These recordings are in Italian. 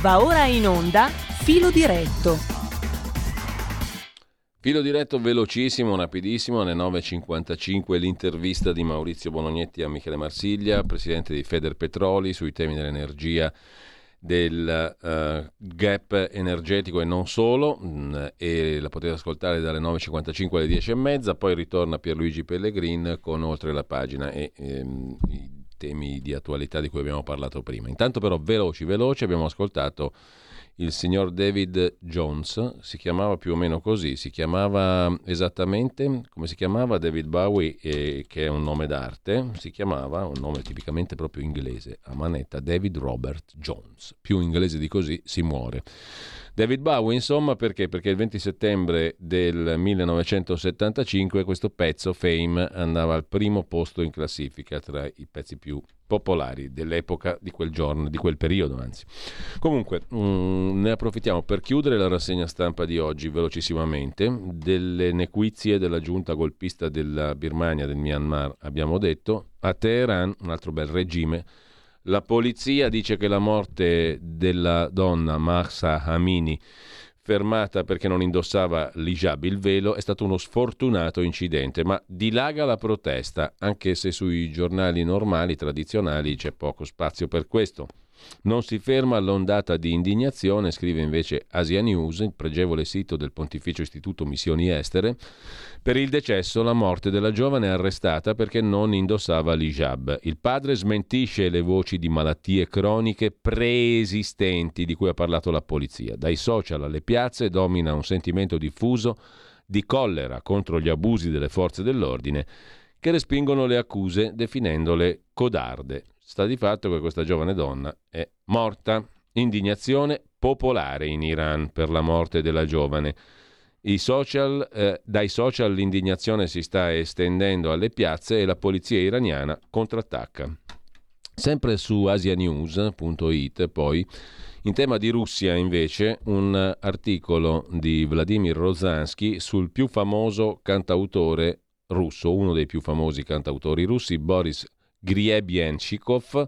Va ora in onda Filo diretto. Filo diretto velocissimo, rapidissimo, alle 9.55 l'intervista di Maurizio Bolognetti a Michele Marsiglia, presidente di Feder Petroli, sui temi dell'energia del uh, gap energetico e non solo, mh, mm, e la potete ascoltare dalle 9.55 alle 10.30, poi ritorna Pierluigi Pellegrin con oltre la pagina e ehm, i temi di attualità di cui abbiamo parlato prima. Intanto però veloci, veloci, abbiamo ascoltato il signor David Jones, si chiamava più o meno così, si chiamava esattamente come si chiamava David Bowie, eh, che è un nome d'arte, si chiamava, un nome tipicamente proprio inglese, a manetta David Robert Jones. Più inglese di così si muore. David Bowie, insomma, perché? Perché il 20 settembre del 1975 questo pezzo, Fame, andava al primo posto in classifica tra i pezzi più popolari dell'epoca di quel giorno, di quel periodo anzi. Comunque, mh, mm, ne approfittiamo per chiudere la rassegna stampa di oggi velocissimamente. Delle nequizie della giunta golpista della Birmania, del Myanmar, abbiamo detto, a Teheran, un altro bel regime, la polizia dice che la morte della donna Mahsa Amini, fermata perché non indossava l'hijab, il velo, è stato uno sfortunato incidente, ma dilaga la protesta, anche se sui giornali normali, tradizionali, c'è poco spazio per questo. Non si ferma l'ondata di indignazione, scrive invece Asia News, il pregevole sito del Pontificio Istituto Missioni Estere, per il decesso, la morte della giovane arrestata perché non indossava l'hijab. Il padre smentisce le voci di malattie croniche preesistenti di cui ha parlato la polizia. Dai social alle piazze domina un sentimento diffuso di collera contro gli abusi delle forze dell'ordine che respingono le accuse definendole codarde. Sta di fatto che questa giovane donna è morta. Indignazione popolare in Iran per la morte della giovane. Social, eh, dai social l'indignazione si sta estendendo alle piazze e la polizia iraniana contrattacca. Sempre su asianews.it poi, in tema di Russia invece, un articolo di Vladimir Rozansky sul più famoso cantautore russo, uno dei più famosi cantautori russi, Boris Griebienchikov,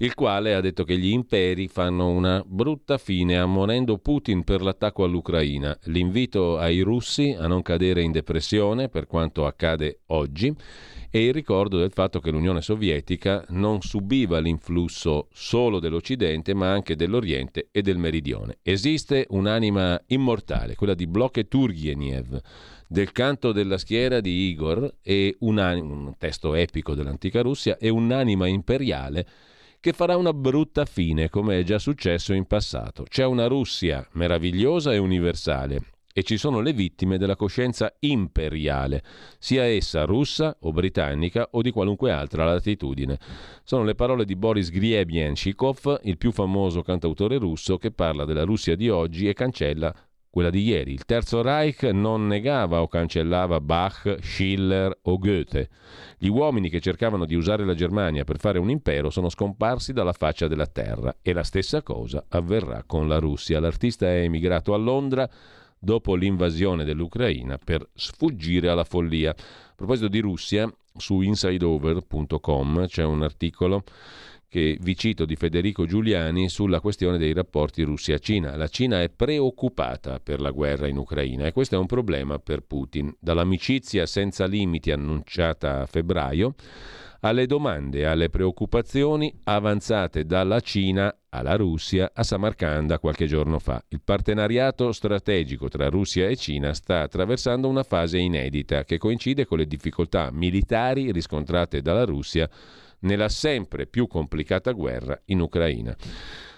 il quale ha detto che gli imperi fanno una brutta fine ammonendo Putin per l'attacco all'Ucraina. L'invito ai russi a non cadere in depressione per quanto accade oggi e il ricordo del fatto che l'Unione Sovietica non subiva l'influsso solo dell'Occidente ma anche dell'Oriente e del Meridione. Esiste un'anima immortale, quella di Bloche Turgeniev del canto della schiera di Igor, e un, un testo epico dell'antica Russia, e un'anima imperiale che farà una brutta fine, come è già successo in passato. C'è una Russia meravigliosa e universale, e ci sono le vittime della coscienza imperiale, sia essa russa o britannica o di qualunque altra latitudine. Sono le parole di Boris Griebienchikov, il più famoso cantautore russo che parla della Russia di oggi e cancella quella di ieri. Il Terzo Reich non negava o cancellava Bach, Schiller o Goethe. Gli uomini che cercavano di usare la Germania per fare un impero sono scomparsi dalla faccia della terra e la stessa cosa avverrà con la Russia. L'artista è emigrato a Londra dopo l'invasione dell'Ucraina per sfuggire alla follia. A proposito di Russia, su insideover.com c'è un articolo che vi cito di Federico Giuliani sulla questione dei rapporti Russia-Cina. La Cina è preoccupata per la guerra in Ucraina e questo è un problema per Putin. Dall'amicizia senza limiti annunciata a febbraio alle domande e alle preoccupazioni avanzate dalla Cina alla Russia a Samarcanda qualche giorno fa. Il partenariato strategico tra Russia e Cina sta attraversando una fase inedita che coincide con le difficoltà militari riscontrate dalla Russia nella sempre più complicata guerra in Ucraina.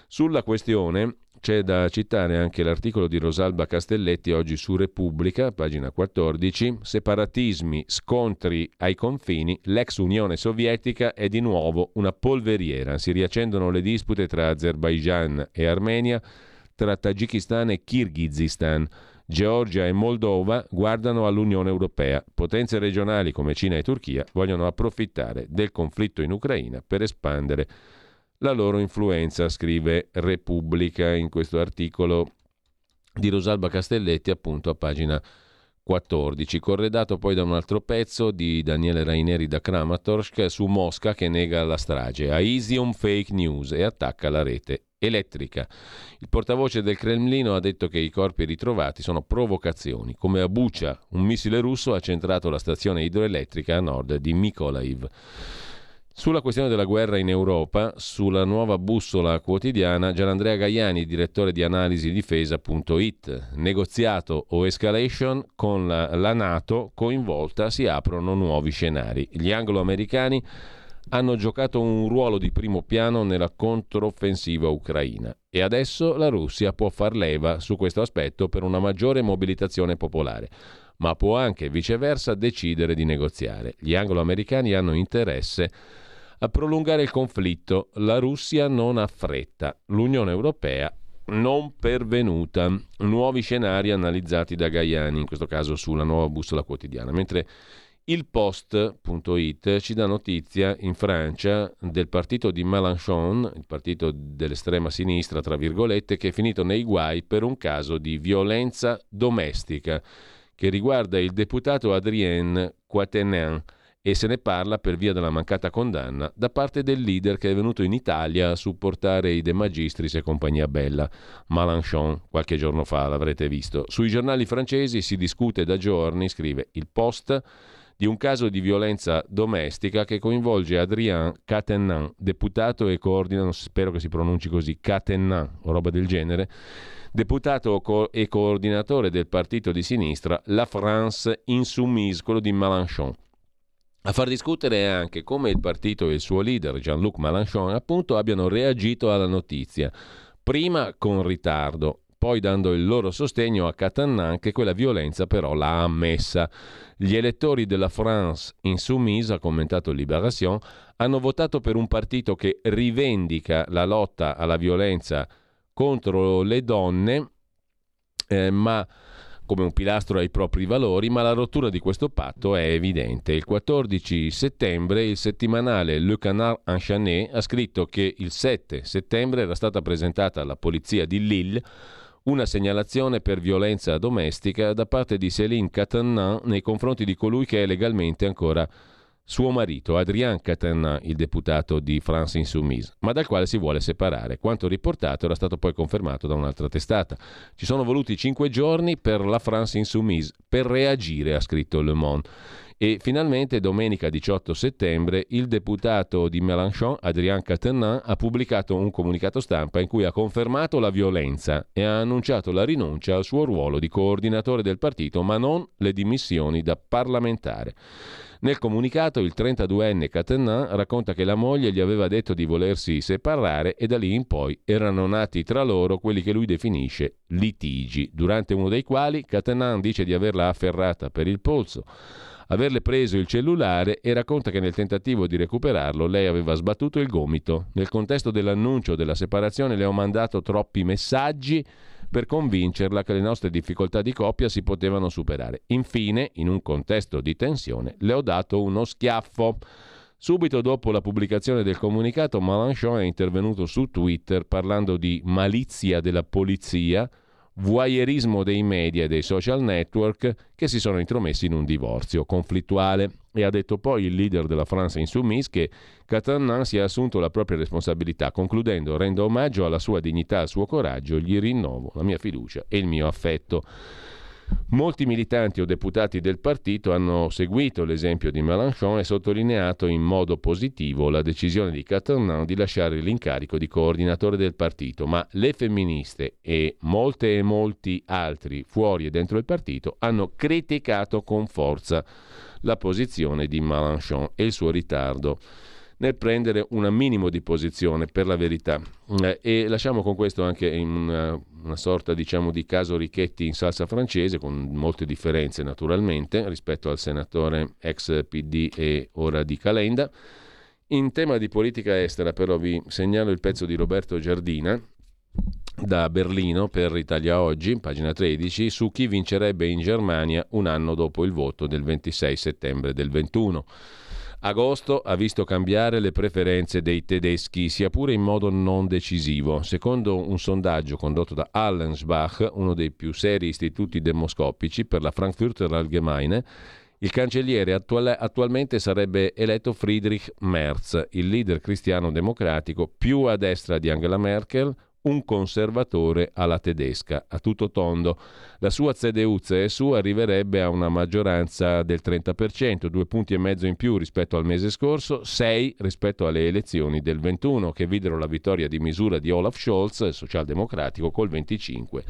Sulla questione c'è da citare anche l'articolo di Rosalba Castelletti oggi su Repubblica, pagina 14, separatismi, scontri ai confini, l'ex Unione Sovietica è di nuovo una polveriera, si riaccendono le dispute tra Azerbaijan e Armenia, tra Tagikistan e Kirghizistan. Georgia e Moldova guardano all'Unione Europea. Potenze regionali come Cina e Turchia vogliono approfittare del conflitto in Ucraina per espandere la loro influenza, scrive Repubblica in questo articolo di Rosalba Castelletti, appunto a pagina 14, corredato poi da un altro pezzo di Daniele Raineri da Kramatorsk su Mosca che nega la strage, a Isium fake news e attacca la rete elettrica. Il portavoce del Cremlino ha detto che i corpi ritrovati sono provocazioni, come a Bucha, un missile russo ha centrato la stazione idroelettrica a nord di Mykolaiv. Sulla questione della guerra in Europa, sulla nuova bussola quotidiana, Gianandrea Gaiani, direttore di analisi difesa.it. Negoziato o escalation con la, la Nato coinvolta si aprono nuovi scenari. Gli anglo-americani hanno giocato un ruolo di primo piano nella controffensiva ucraina e adesso la Russia può far leva su questo aspetto per una maggiore mobilitazione popolare, ma può anche viceversa decidere di negoziare. Gli anglo-americani hanno interesse a prolungare il conflitto. La Russia non ha fretta, l'Unione Europea non pervenuta. Nuovi scenari analizzati da Gaiani, in questo caso sulla nuova bussola quotidiana. Mentre il Post.it ci dà notizia in Francia del partito di Mélenchon, il partito dell'estrema sinistra, tra virgolette, che è finito nei guai per un caso di violenza domestica che riguarda il deputato Adrien Quatenin e se ne parla per via della mancata condanna da parte del leader che è venuto in Italia a supportare i De Magistris e compagnia bella, Malanchon, qualche giorno fa l'avrete visto. Sui giornali francesi si discute da giorni, scrive il Post, di un caso di violenza domestica che coinvolge Adrien Catenin, deputato e coordinatore, spero che si pronunci così, Catenin o roba del genere, deputato e coordinatore del partito di sinistra La France Insoumise, quello di Mélenchon. A far discutere è anche come il partito e il suo leader Jean-Luc Mélenchon appunto abbiano reagito alla notizia, prima con ritardo, poi dando il loro sostegno a Catannan che quella violenza però l'ha ammessa. Gli elettori della France Insoumise, ha commentato Libération, hanno votato per un partito che rivendica la lotta alla violenza contro le donne, eh, ma come un pilastro ai propri valori, ma la rottura di questo patto è evidente. Il 14 settembre il settimanale Le Canard Enchaîné ha scritto che il 7 settembre era stata presentata alla polizia di Lille una segnalazione per violenza domestica da parte di Céline Catannan nei confronti di colui che è legalmente ancora suo marito Adrien Catenin, il deputato di France Insoumise, ma dal quale si vuole separare. Quanto riportato era stato poi confermato da un'altra testata. Ci sono voluti cinque giorni per la France Insoumise per reagire, ha scritto Le Monde. E finalmente domenica 18 settembre il deputato di Mélenchon, Adrien Catenin, ha pubblicato un comunicato stampa in cui ha confermato la violenza e ha annunciato la rinuncia al suo ruolo di coordinatore del partito, ma non le dimissioni da parlamentare. Nel comunicato il 32enne Catenin racconta che la moglie gli aveva detto di volersi separare e da lì in poi erano nati tra loro quelli che lui definisce litigi, durante uno dei quali Catenin dice di averla afferrata per il polso averle preso il cellulare e racconta che nel tentativo di recuperarlo lei aveva sbattuto il gomito. Nel contesto dell'annuncio della separazione le ho mandato troppi messaggi per convincerla che le nostre difficoltà di coppia si potevano superare. Infine, in un contesto di tensione, le ho dato uno schiaffo. Subito dopo la pubblicazione del comunicato, Mélenchon è intervenuto su Twitter parlando di malizia della polizia, voyeurismo dei media e dei social network che si sono intromessi in un divorzio conflittuale. E ha detto poi il leader della France Insoumise che Catalan si è assunto la propria responsabilità, concludendo rendo omaggio alla sua dignità, al suo coraggio, gli rinnovo la mia fiducia e il mio affetto. Molti militanti o deputati del partito hanno seguito l'esempio di Mélenchon e sottolineato in modo positivo la decisione di Catalan di lasciare l'incarico di coordinatore del partito, ma le femministe e molte e molti altri fuori e dentro il partito hanno criticato con forza la posizione di Mélenchon e il suo ritardo nel prendere un minimo di posizione per la verità. Eh, e lasciamo con questo anche una, una, sorta diciamo di caso Richetti in salsa francese, con molte differenze naturalmente rispetto al senatore ex PD e ora di Calenda. In tema di politica estera però vi segnalo il pezzo di Roberto Giardina da Berlino per Italia Oggi, pagina 13, su chi vincerebbe in Germania un anno dopo il voto del 26 settembre del 21. Agosto ha visto cambiare le preferenze dei tedeschi, sia pure in modo non decisivo. Secondo un sondaggio condotto da Allensbach, uno dei più seri istituti demoscopici per la Frankfurter Allgemeine, il cancelliere attuale, attualmente sarebbe eletto Friedrich Merz, il leader cristiano-democratico più a destra di Angela Merkel, un conservatore alla tedesca, a tutto tondo. La sua CDU-CSU arriverebbe a una maggioranza del 30%, due punti e mezzo in più rispetto al mese scorso, sei rispetto alle elezioni del 21, che videro la vittoria di misura di Olaf Scholz, socialdemocratico, col 25%.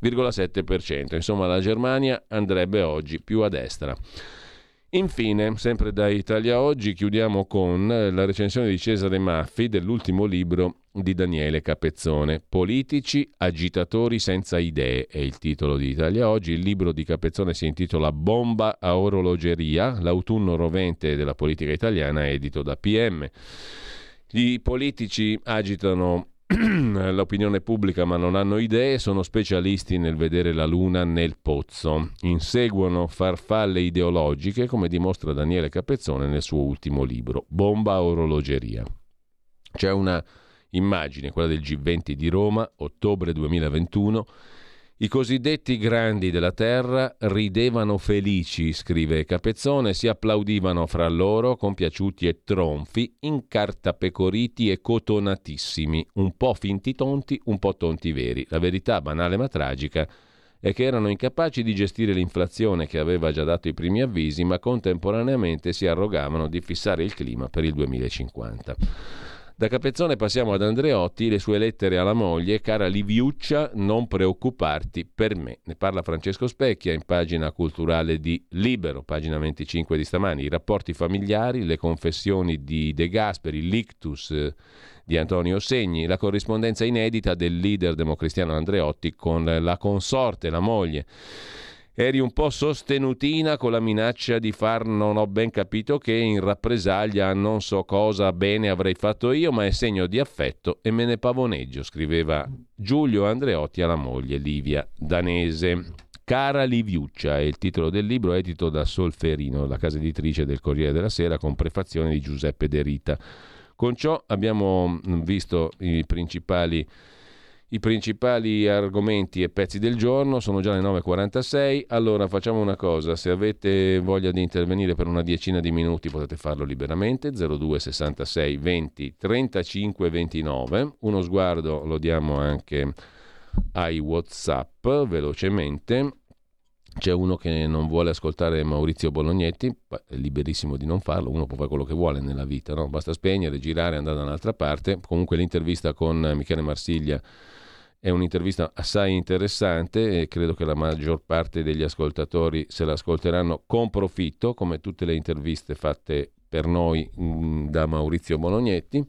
0,7%. Insomma, la Germania andrebbe oggi più a destra. Infine, sempre da Italia Oggi, chiudiamo con la recensione di Cesare Maffi dell'ultimo libro di Daniele Capezzone. Politici, agitatori senza idee è il titolo di Italia Oggi. Il libro di Capezzone si intitola Bomba a orologeria, l'autunno rovente della politica italiana, edito da PM. I politici agitano l'opinione pubblica ma non hanno idee, sono specialisti nel vedere la luna nel pozzo, inseguono farfalle ideologiche come dimostra Daniele Capezzone nel suo ultimo libro, Bomba orologeria. C'è una immagine, quella del G20 di Roma, ottobre 2021, i cosiddetti grandi della terra ridevano felici, scrive Capezzone, si applaudivano fra loro, compiaciuti e tronfi, incartapecoriti e cotonatissimi, un po' finti tonti, un po' tonti veri. La verità, banale ma tragica, è che erano incapaci di gestire l'inflazione che aveva già dato i primi avvisi, ma contemporaneamente si arrogavano di fissare il clima per il 2050. Da Capezzone passiamo ad Andreotti, le sue lettere alla moglie, cara Liviuccia, non preoccuparti per me. Ne parla Francesco Specchia in pagina culturale di Libero, pagina 25 di stamani. I rapporti familiari, le confessioni di De Gasperi, l'ictus eh, di Antonio Segni, la corrispondenza inedita del leader democristiano Andreotti con la consorte, la moglie eri un po' sostenutina con la minaccia di far non ho ben capito che in rappresaglia non so cosa bene avrei fatto io, ma è segno di affetto e me ne pavoneggio, scriveva Giulio Andreotti alla moglie Livia Danese. Cara Liviuccia è il titolo del libro edito da Solferino, la casa editrice del Corriere della Sera, con prefazione di Giuseppe De Rita. Con ciò abbiamo visto i principali i principali argomenti e pezzi del giorno sono già le 9.46, allora facciamo una cosa, se avete voglia di intervenire per una decina di minuti potete farlo liberamente, 02 66 20 35 29, uno sguardo lo diamo anche ai Whatsapp velocemente, c'è uno che non vuole ascoltare Maurizio Bolognetti, è liberissimo di non farlo, uno può fare quello che vuole nella vita, no? basta spegnere, girare, andare da un'altra parte. Comunque l'intervista con Michele Marsiglia è un'intervista assai interessante e credo che la maggior parte degli ascoltatori se la ascolteranno con profitto, come tutte le interviste fatte per noi mm, da Maurizio Bolognetti.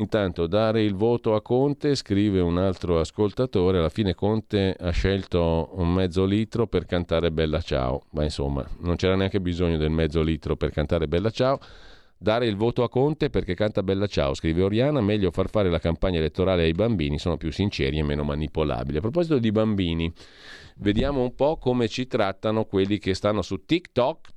Intanto dare il voto a Conte, scrive un altro ascoltatore, alla fine Conte ha scelto un mezzo litro per cantare Bella Ciao, ma insomma non c'era neanche bisogno del mezzo litro per cantare Bella Ciao. Dare il voto a Conte perché canta Bella Ciao, scrive Oriana, meglio far fare la campagna elettorale ai bambini, sono più sinceri e meno manipolabili. A proposito di bambini, vediamo un po' come ci trattano quelli che stanno su TikTok,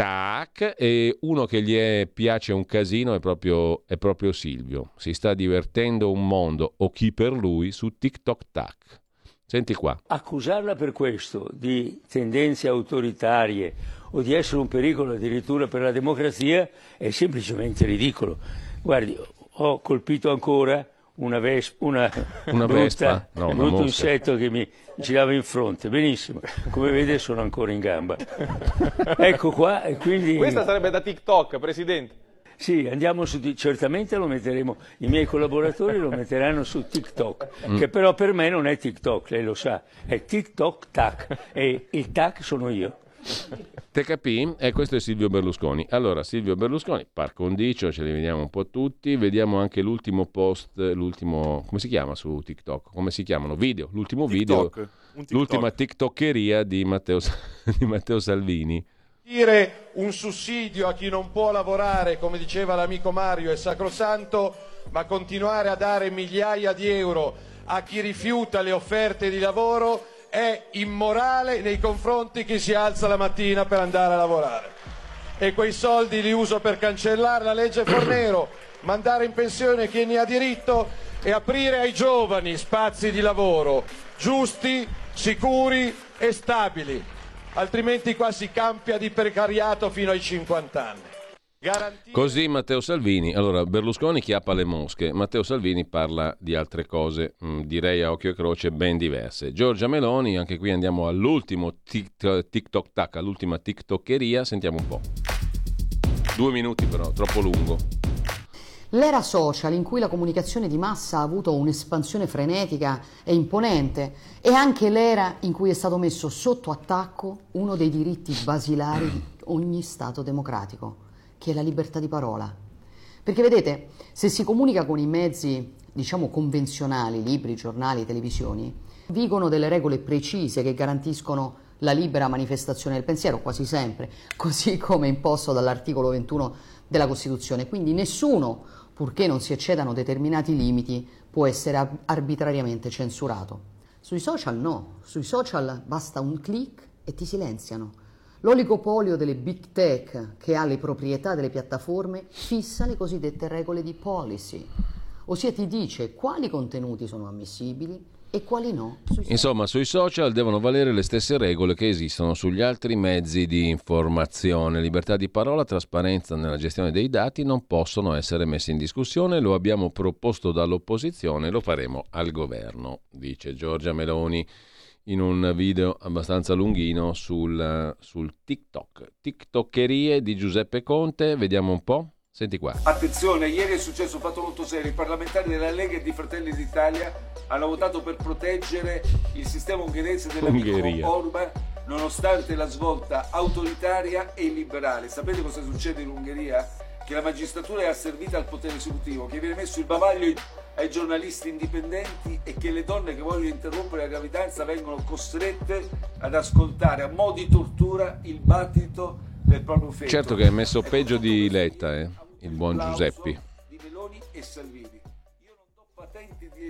tac, e uno che gli è, piace un casino è proprio, è proprio Silvio. Si sta divertendo un mondo, o chi per lui, su TikTok tac. Senti qua. Accusarla per questo di tendenze autoritarie o di essere un pericolo addirittura per la democrazia è semplicemente ridicolo. Guardi, ho colpito ancora una, ves- una, una brutta, vespa, no, un brutto insetto che mi girava in fronte. Benissimo, come vede sono ancora in gamba. ecco qua e quindi... Questa sarebbe da TikTok, Presidente. Sì, andiamo su, certamente lo metteremo, i miei collaboratori lo metteranno su TikTok, mm. che però per me non è TikTok, lei lo sa, è TikTok Tac e il Tac sono io. Te capì? E questo è Silvio Berlusconi. Allora, Silvio Berlusconi, par condicio, ce li vediamo un po' tutti. Vediamo anche l'ultimo post, l'ultimo, come si chiama su TikTok? Come si chiamano? Video, l'ultimo TikTok, video, TikTok. l'ultima TikTokeria di Matteo, di Matteo Salvini. Dire un sussidio a chi non può lavorare, come diceva l'amico Mario, è sacrosanto, ma continuare a dare migliaia di euro a chi rifiuta le offerte di lavoro è immorale nei confronti di chi si alza la mattina per andare a lavorare. e quei soldi li uso per cancellare la legge Fornero, mandare in pensione chi ne ha diritto e aprire ai giovani spazi di lavoro giusti, sicuri e stabili, altrimenti qua si campia di precariato fino ai 50 anni. Garantire... Così Matteo Salvini, allora Berlusconi chiappa le mosche, Matteo Salvini parla di altre cose, mh, mm, direi a occhio e croce ben diverse. Giorgia Meloni, anche qui andiamo all'ultimo TikTok tac, all'ultima TikTokeria, sentiamo un po'. Due minuti però, troppo lungo. L'era social in cui la comunicazione di massa ha avuto un'espansione frenetica e imponente è anche l'era in cui è stato messo sotto attacco uno dei diritti basilari di ogni Stato democratico che è la libertà di parola. Perché vedete, se si comunica con i mezzi, diciamo, convenzionali, libri, giornali, televisioni, vigono delle regole precise che garantiscono la libera manifestazione del pensiero, quasi sempre, così come imposto dall'articolo 21 della Costituzione. Quindi nessuno, purché non si eccedano determinati limiti, può essere arbitrariamente censurato. Sui social no, sui social basta un clic e ti silenziano. L'oligopolio delle big tech che ha le proprietà delle piattaforme fissa le cosiddette regole di policy, ossia ti dice quali contenuti sono ammissibili e quali no. Sui Insomma, sui social devono valere le stesse regole che esistono sugli altri mezzi di informazione. Libertà di parola, trasparenza nella gestione dei dati non possono essere messe in discussione. Lo abbiamo proposto dall'opposizione, lo faremo al governo, dice Giorgia Meloni in un video abbastanza lunghino sul, sul TikTok. TikTokerie di Giuseppe Conte, vediamo un po'. Senti qua. Attenzione, ieri è successo un fatto molto serio. I parlamentari della Lega e di Fratelli d'Italia hanno votato per proteggere il sistema ungherese dell'amico Orban nonostante la svolta autoritaria e illiberale. Sapete cosa succede in Ungheria? Che la magistratura è asservita al potere esecutivo, che viene messo il bavaglio ai giornalisti indipendenti e che le donne che vogliono interrompere la gravidanza vengono costrette ad ascoltare a mo' di tortura il battito del proprio feto. Certo che è messo peggio di Letta, eh, il buon Giuseppe. Di Meloni e Salvini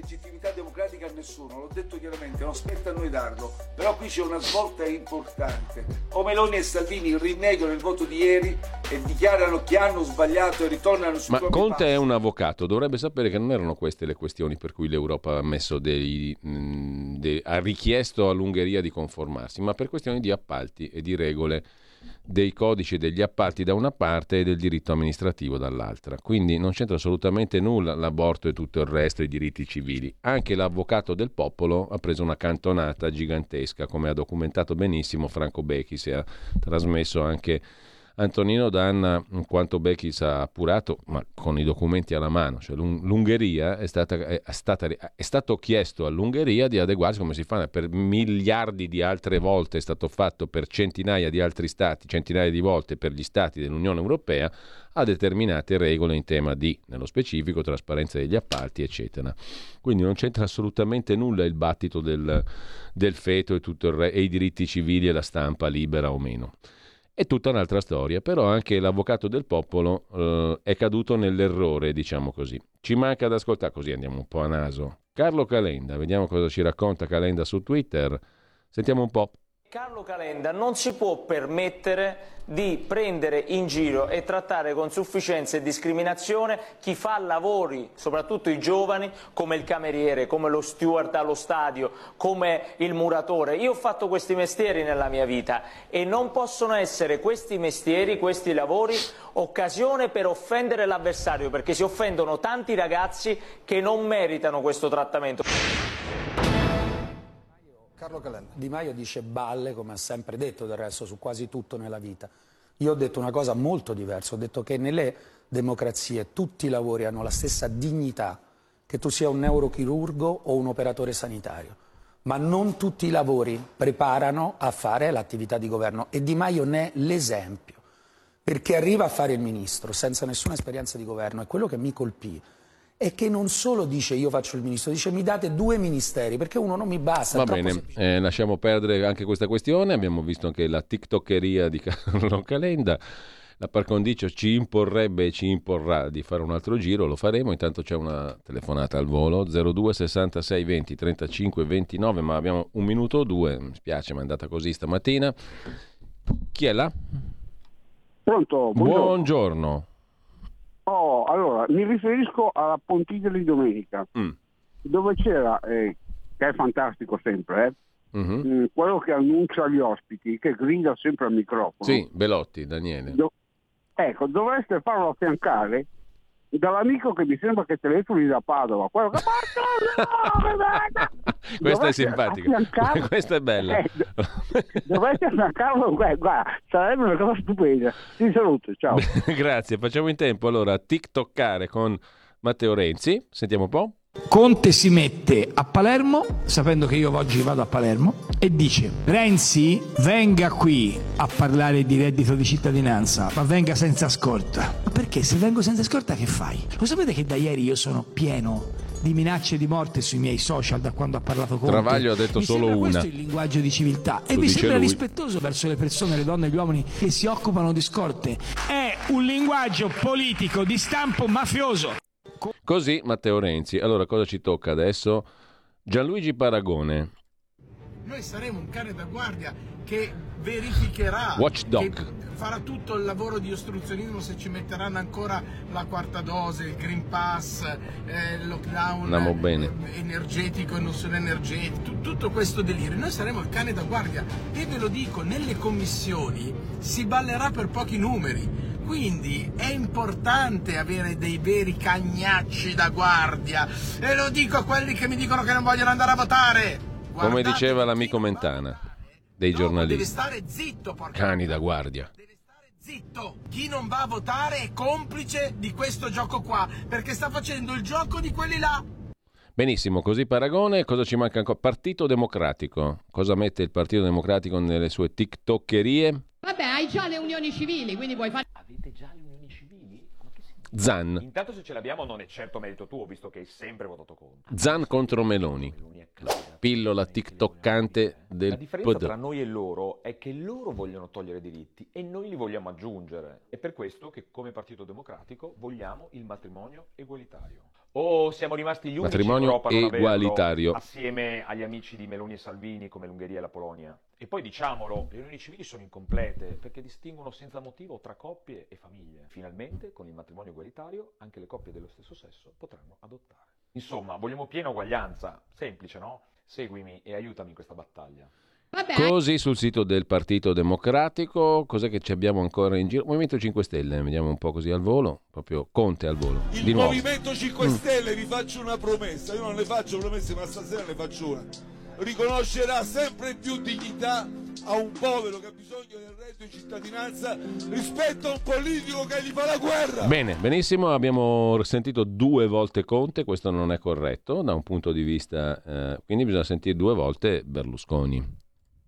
legittimità democratica a nessuno, l'ho detto chiaramente, non spetta a noi darlo, però qui c'è una svolta importante. O Meloni e Salvini rinnegano il voto di ieri e dichiarano che hanno sbagliato e ritornano su Ma Conte passi. è un avvocato, dovrebbe sapere che non erano queste le questioni per cui l'Europa ha, dei, mh, dei, ha richiesto all'Ungheria di conformarsi, ma per questioni di appalti e di regole dei codici degli appalti da una parte e del diritto amministrativo dall'altra. Quindi non c'entra assolutamente nulla l'aborto e tutto il resto, i diritti civili. Anche l'avvocato del popolo ha preso una cantonata gigantesca, come ha documentato benissimo Franco Becchi, si è trasmesso anche Antonino Danna, in quanto Bechis ha appurato, ma con i documenti alla mano, cioè l'Ungheria è, stata, è, stata, è, stato chiesto all'Ungheria di adeguarsi come si fa per miliardi di altre volte, è stato fatto per centinaia di altri stati, centinaia di volte per gli stati dell'Unione Europea, a determinate regole in tema di, nello specifico, trasparenza degli appalti, eccetera. Quindi non c'entra assolutamente nulla il battito del, del feto e, re, e i diritti civili e la stampa libera o meno. È tutta un'altra storia, però anche l'avvocato del popolo eh, è caduto nell'errore, diciamo così. Ci manca da ascoltare, così andiamo un po' a naso. Carlo Calenda, vediamo cosa ci racconta Calenda su Twitter. Sentiamo un po'. Carlo Calenda non si può permettere di prendere in giro e trattare con sufficienza e discriminazione chi fa lavori, soprattutto i giovani, come il cameriere, come lo steward allo stadio, come il muratore. Io ho fatto questi mestieri nella mia vita e non possono essere questi mestieri, questi lavori, occasione per offendere l'avversario, perché si offendono tanti ragazzi che non meritano questo trattamento. Carlo Calenda. Di Maio dice balle, come ha sempre detto del resto, su quasi tutto nella vita. Io ho detto una cosa molto diversa, ho detto che nelle democrazie tutti i lavori hanno la stessa dignità, che tu sia un neurochirurgo o un operatore sanitario, ma non tutti i lavori preparano a fare l'attività di governo. E Di Maio ne è l'esempio, perché arriva a fare il ministro senza nessuna esperienza di governo e quello che mi colpì è che non solo dice io faccio il ministro, dice mi date due ministeri perché uno non mi basta. Va bene, eh, lasciamo perdere anche questa questione, abbiamo visto anche la tiktokeria di Carlo Calenda. La par condicio ci imporrebbe e ci imporrà di fare un altro giro, lo faremo. Intanto c'è una telefonata al volo 02 66 20 35 29, ma abbiamo un minuto o due. Mi spiace, ma è andata così stamattina. Chi è là? Pronto? Buongiorno. buongiorno. Oh, allora, mi riferisco alla Pontigia di domenica, mm. dove c'era, eh, che è fantastico sempre, eh, mm-hmm. quello che annuncia gli ospiti, che grida sempre al microfono. Sì, Belotti, Daniele. Do- ecco, dovreste farlo affiancare dall'amico che mi sembra che telefoni da Padova, quello che questa è simpatica, questa è bella. Eh, dovreste affiancarlo, guarda, sarebbe una cosa stupenda. Ti saluto, ciao. Grazie, facciamo in tempo allora a TikTokare con Matteo Renzi, sentiamo un po'. Conte si mette a Palermo, sapendo che io oggi vado a Palermo, e dice Renzi venga qui a parlare di reddito di cittadinanza, ma venga senza scorta. Ma perché se vengo senza scorta che fai? Lo sapete che da ieri io sono pieno di minacce di morte sui miei social da quando ha parlato Conte. Travaglio ha detto mi solo una. Questo è il linguaggio di civiltà e mi sembra lui. rispettoso verso le persone, le donne e gli uomini che si occupano di scorte. È un linguaggio politico di stampo mafioso. Così Matteo Renzi. Allora cosa ci tocca adesso? Gianluigi Paragone. Noi saremo un cane da guardia che verificherà, Watchdog. che farà tutto il lavoro di ostruzionismo se ci metteranno ancora la quarta dose, il Green Pass, eh, il lockdown eh, energetico e non solo energetico, tutto questo delirio. Noi saremo il cane da guardia e ve lo dico, nelle commissioni si ballerà per pochi numeri quindi è importante avere dei veri cagnacci da guardia. E lo dico a quelli che mi dicono che non vogliono andare a votare. Come diceva l'amico Mentana dei giornalisti. Deve stare zitto, porca Cani da guardia. Deve stare zitto. Chi non va a votare è complice di questo gioco qua, perché sta facendo il gioco di quelli là. Benissimo, così paragone, cosa ci manca ancora? Partito Democratico. Cosa mette il Partito Democratico nelle sue tiktockerie? Vabbè, hai già le unioni civili, quindi puoi fare... Avete già le unioni? Zan. Intanto se ce l'abbiamo non è certo merito tuo, visto che hai sempre votato contro. Zan contro Meloni. Pillola tiktokkante del La differenza tra noi e loro è che loro vogliono togliere diritti e noi li vogliamo aggiungere. È per questo che come Partito Democratico vogliamo il matrimonio egualitario. O siamo rimasti gli unici Matrimonio in Europa a non egualitario. assieme agli amici di Meloni e Salvini come l'Ungheria e la Polonia? E poi diciamolo, le unioni civili sono incomplete perché distinguono senza motivo tra coppie e famiglie. Finalmente, con il matrimonio egualitario, anche le coppie dello stesso sesso potranno adottare. Insomma, vogliamo piena uguaglianza. Semplice, no? Seguimi e aiutami in questa battaglia. Vabbè. Così sul sito del Partito Democratico, cos'è che ci abbiamo ancora in giro? Movimento 5 Stelle, vediamo un po' così al volo, proprio Conte al volo. Il Di nuovo. Movimento 5 mm. Stelle, vi faccio una promessa, io non le faccio promesse, ma stasera ne faccio una. Riconoscerà sempre più dignità a un povero che ha bisogno del reddito di cittadinanza rispetto a un politico che gli fa la guerra. Bene, benissimo, abbiamo sentito due volte Conte, questo non è corretto da un punto di vista, eh, quindi bisogna sentire due volte Berlusconi.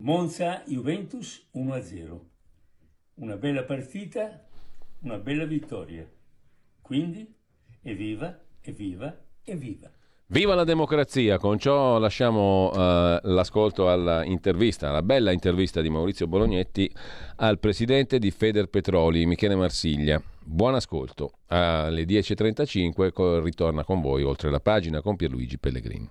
Monza Juventus 1-0. Una bella partita, una bella vittoria. Quindi evviva, evviva, evviva. Viva la democrazia! Con ciò lasciamo uh, l'ascolto all'intervista, alla bella intervista di Maurizio Bolognetti al presidente di Feder Petroli, Michele Marsiglia. Buon ascolto. Alle 10.35 ritorna con voi oltre la pagina con Pierluigi Pellegrini.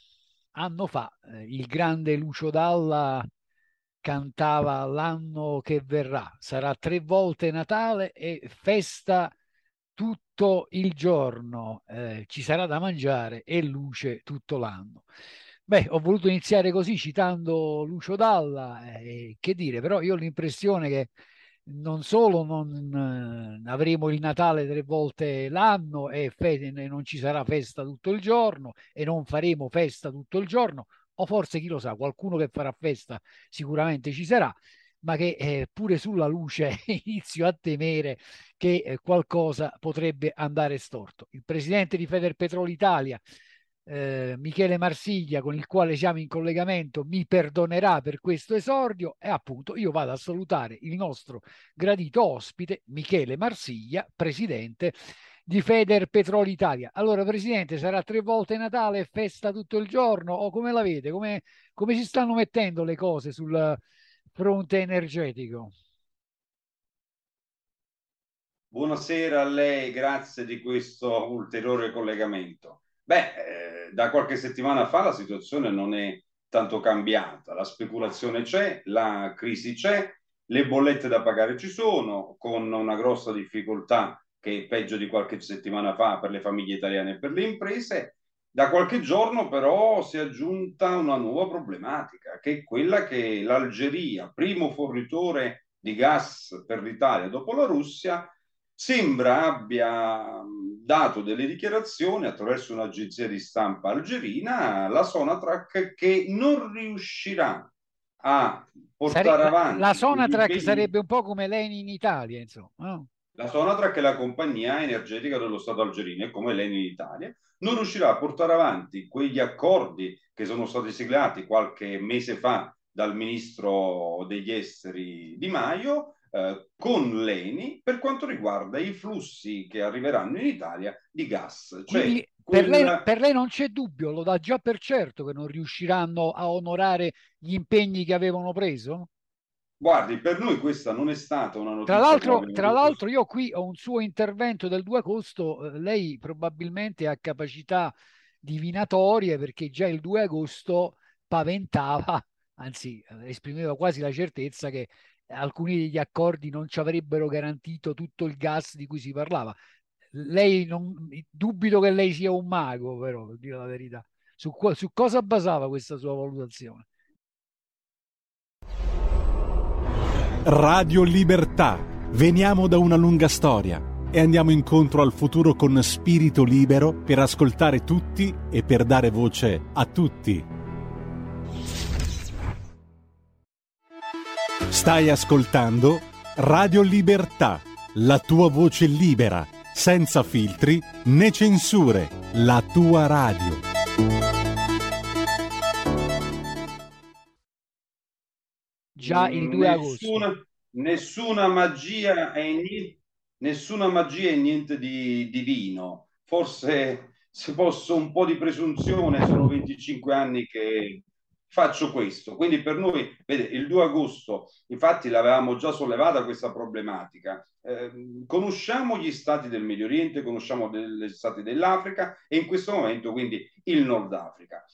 anno fa eh, il grande Lucio Dalla cantava l'anno che verrà, sarà tre volte Natale e festa tutto il giorno, eh, ci sarà da mangiare e luce tutto l'anno. Beh, ho voluto iniziare così citando Lucio Dalla, eh, che dire, però io ho l'impressione che non solo non eh, avremo il Natale tre volte l'anno e non ci sarà festa tutto il giorno e non faremo festa tutto il giorno, o forse chi lo sa, qualcuno che farà festa sicuramente ci sarà, ma che eh, pure sulla luce inizio a temere che eh, qualcosa potrebbe andare storto. Il presidente di Federpetrol Italia eh, Michele Marsiglia con il quale siamo in collegamento mi perdonerà per questo esordio e appunto io vado a salutare il nostro gradito ospite Michele Marsiglia, presidente di Feder Petroli Italia. Allora Presidente, sarà tre volte Natale festa tutto il giorno o come la vede? Come, come si stanno mettendo le cose sul fronte energetico? Buonasera a lei, grazie di questo ulteriore collegamento. Beh, eh, da qualche settimana fa la situazione non è tanto cambiata, la speculazione c'è, la crisi c'è, le bollette da pagare ci sono, con una grossa difficoltà che è peggio di qualche settimana fa per le famiglie italiane e per le imprese. Da qualche giorno però si è aggiunta una nuova problematica, che è quella che l'Algeria, primo fornitore di gas per l'Italia dopo la Russia, sembra abbia dato delle dichiarazioni attraverso un'agenzia di stampa algerina, la Sonatrack, che non riuscirà a portare Sare- avanti. La Sonatrack sarebbe un po' come l'ENI in Italia, insomma. No? La Sonatrack è la compagnia energetica dello Stato algerino e come l'ENI in Italia non riuscirà a portare avanti quegli accordi che sono stati siglati qualche mese fa dal ministro degli esteri Di Maio eh, con l'ENI per quanto riguarda i flussi che arriveranno in Italia di gas. Cioè, Quindi quella... per, lei, per, lei, non c'è dubbio, lo dà già per certo che non riusciranno a onorare gli impegni che avevano preso? Guardi, per noi questa non è stata una notizia. Tra l'altro, tra l'altro io qui ho un suo intervento del 2 agosto, eh, lei probabilmente ha capacità divinatorie perché già il 2 agosto paventava, anzi eh, esprimeva quasi la certezza che alcuni degli accordi non ci avrebbero garantito tutto il gas di cui si parlava. Lei non dubito che lei sia un mago, però, per dire la verità. Su, su cosa basava questa sua valutazione? Radio Libertà. Veniamo da una lunga storia e andiamo incontro al futuro con spirito libero per ascoltare tutti e per dare voce a tutti. Stai ascoltando Radio Libertà, la tua voce libera, senza filtri né censure, la tua radio. Già il 2 agosto. Nessuna, nessuna magia e niente, nessuna magia e niente di divino. Forse se posso un po' di presunzione, sono 25 anni che faccio questo. Quindi per noi, vede, il 2 agosto, infatti l'avevamo già sollevata questa problematica. Eh, conosciamo gli stati del Medio Oriente, conosciamo gli stati dell'Africa e in questo momento quindi il Nord Africa.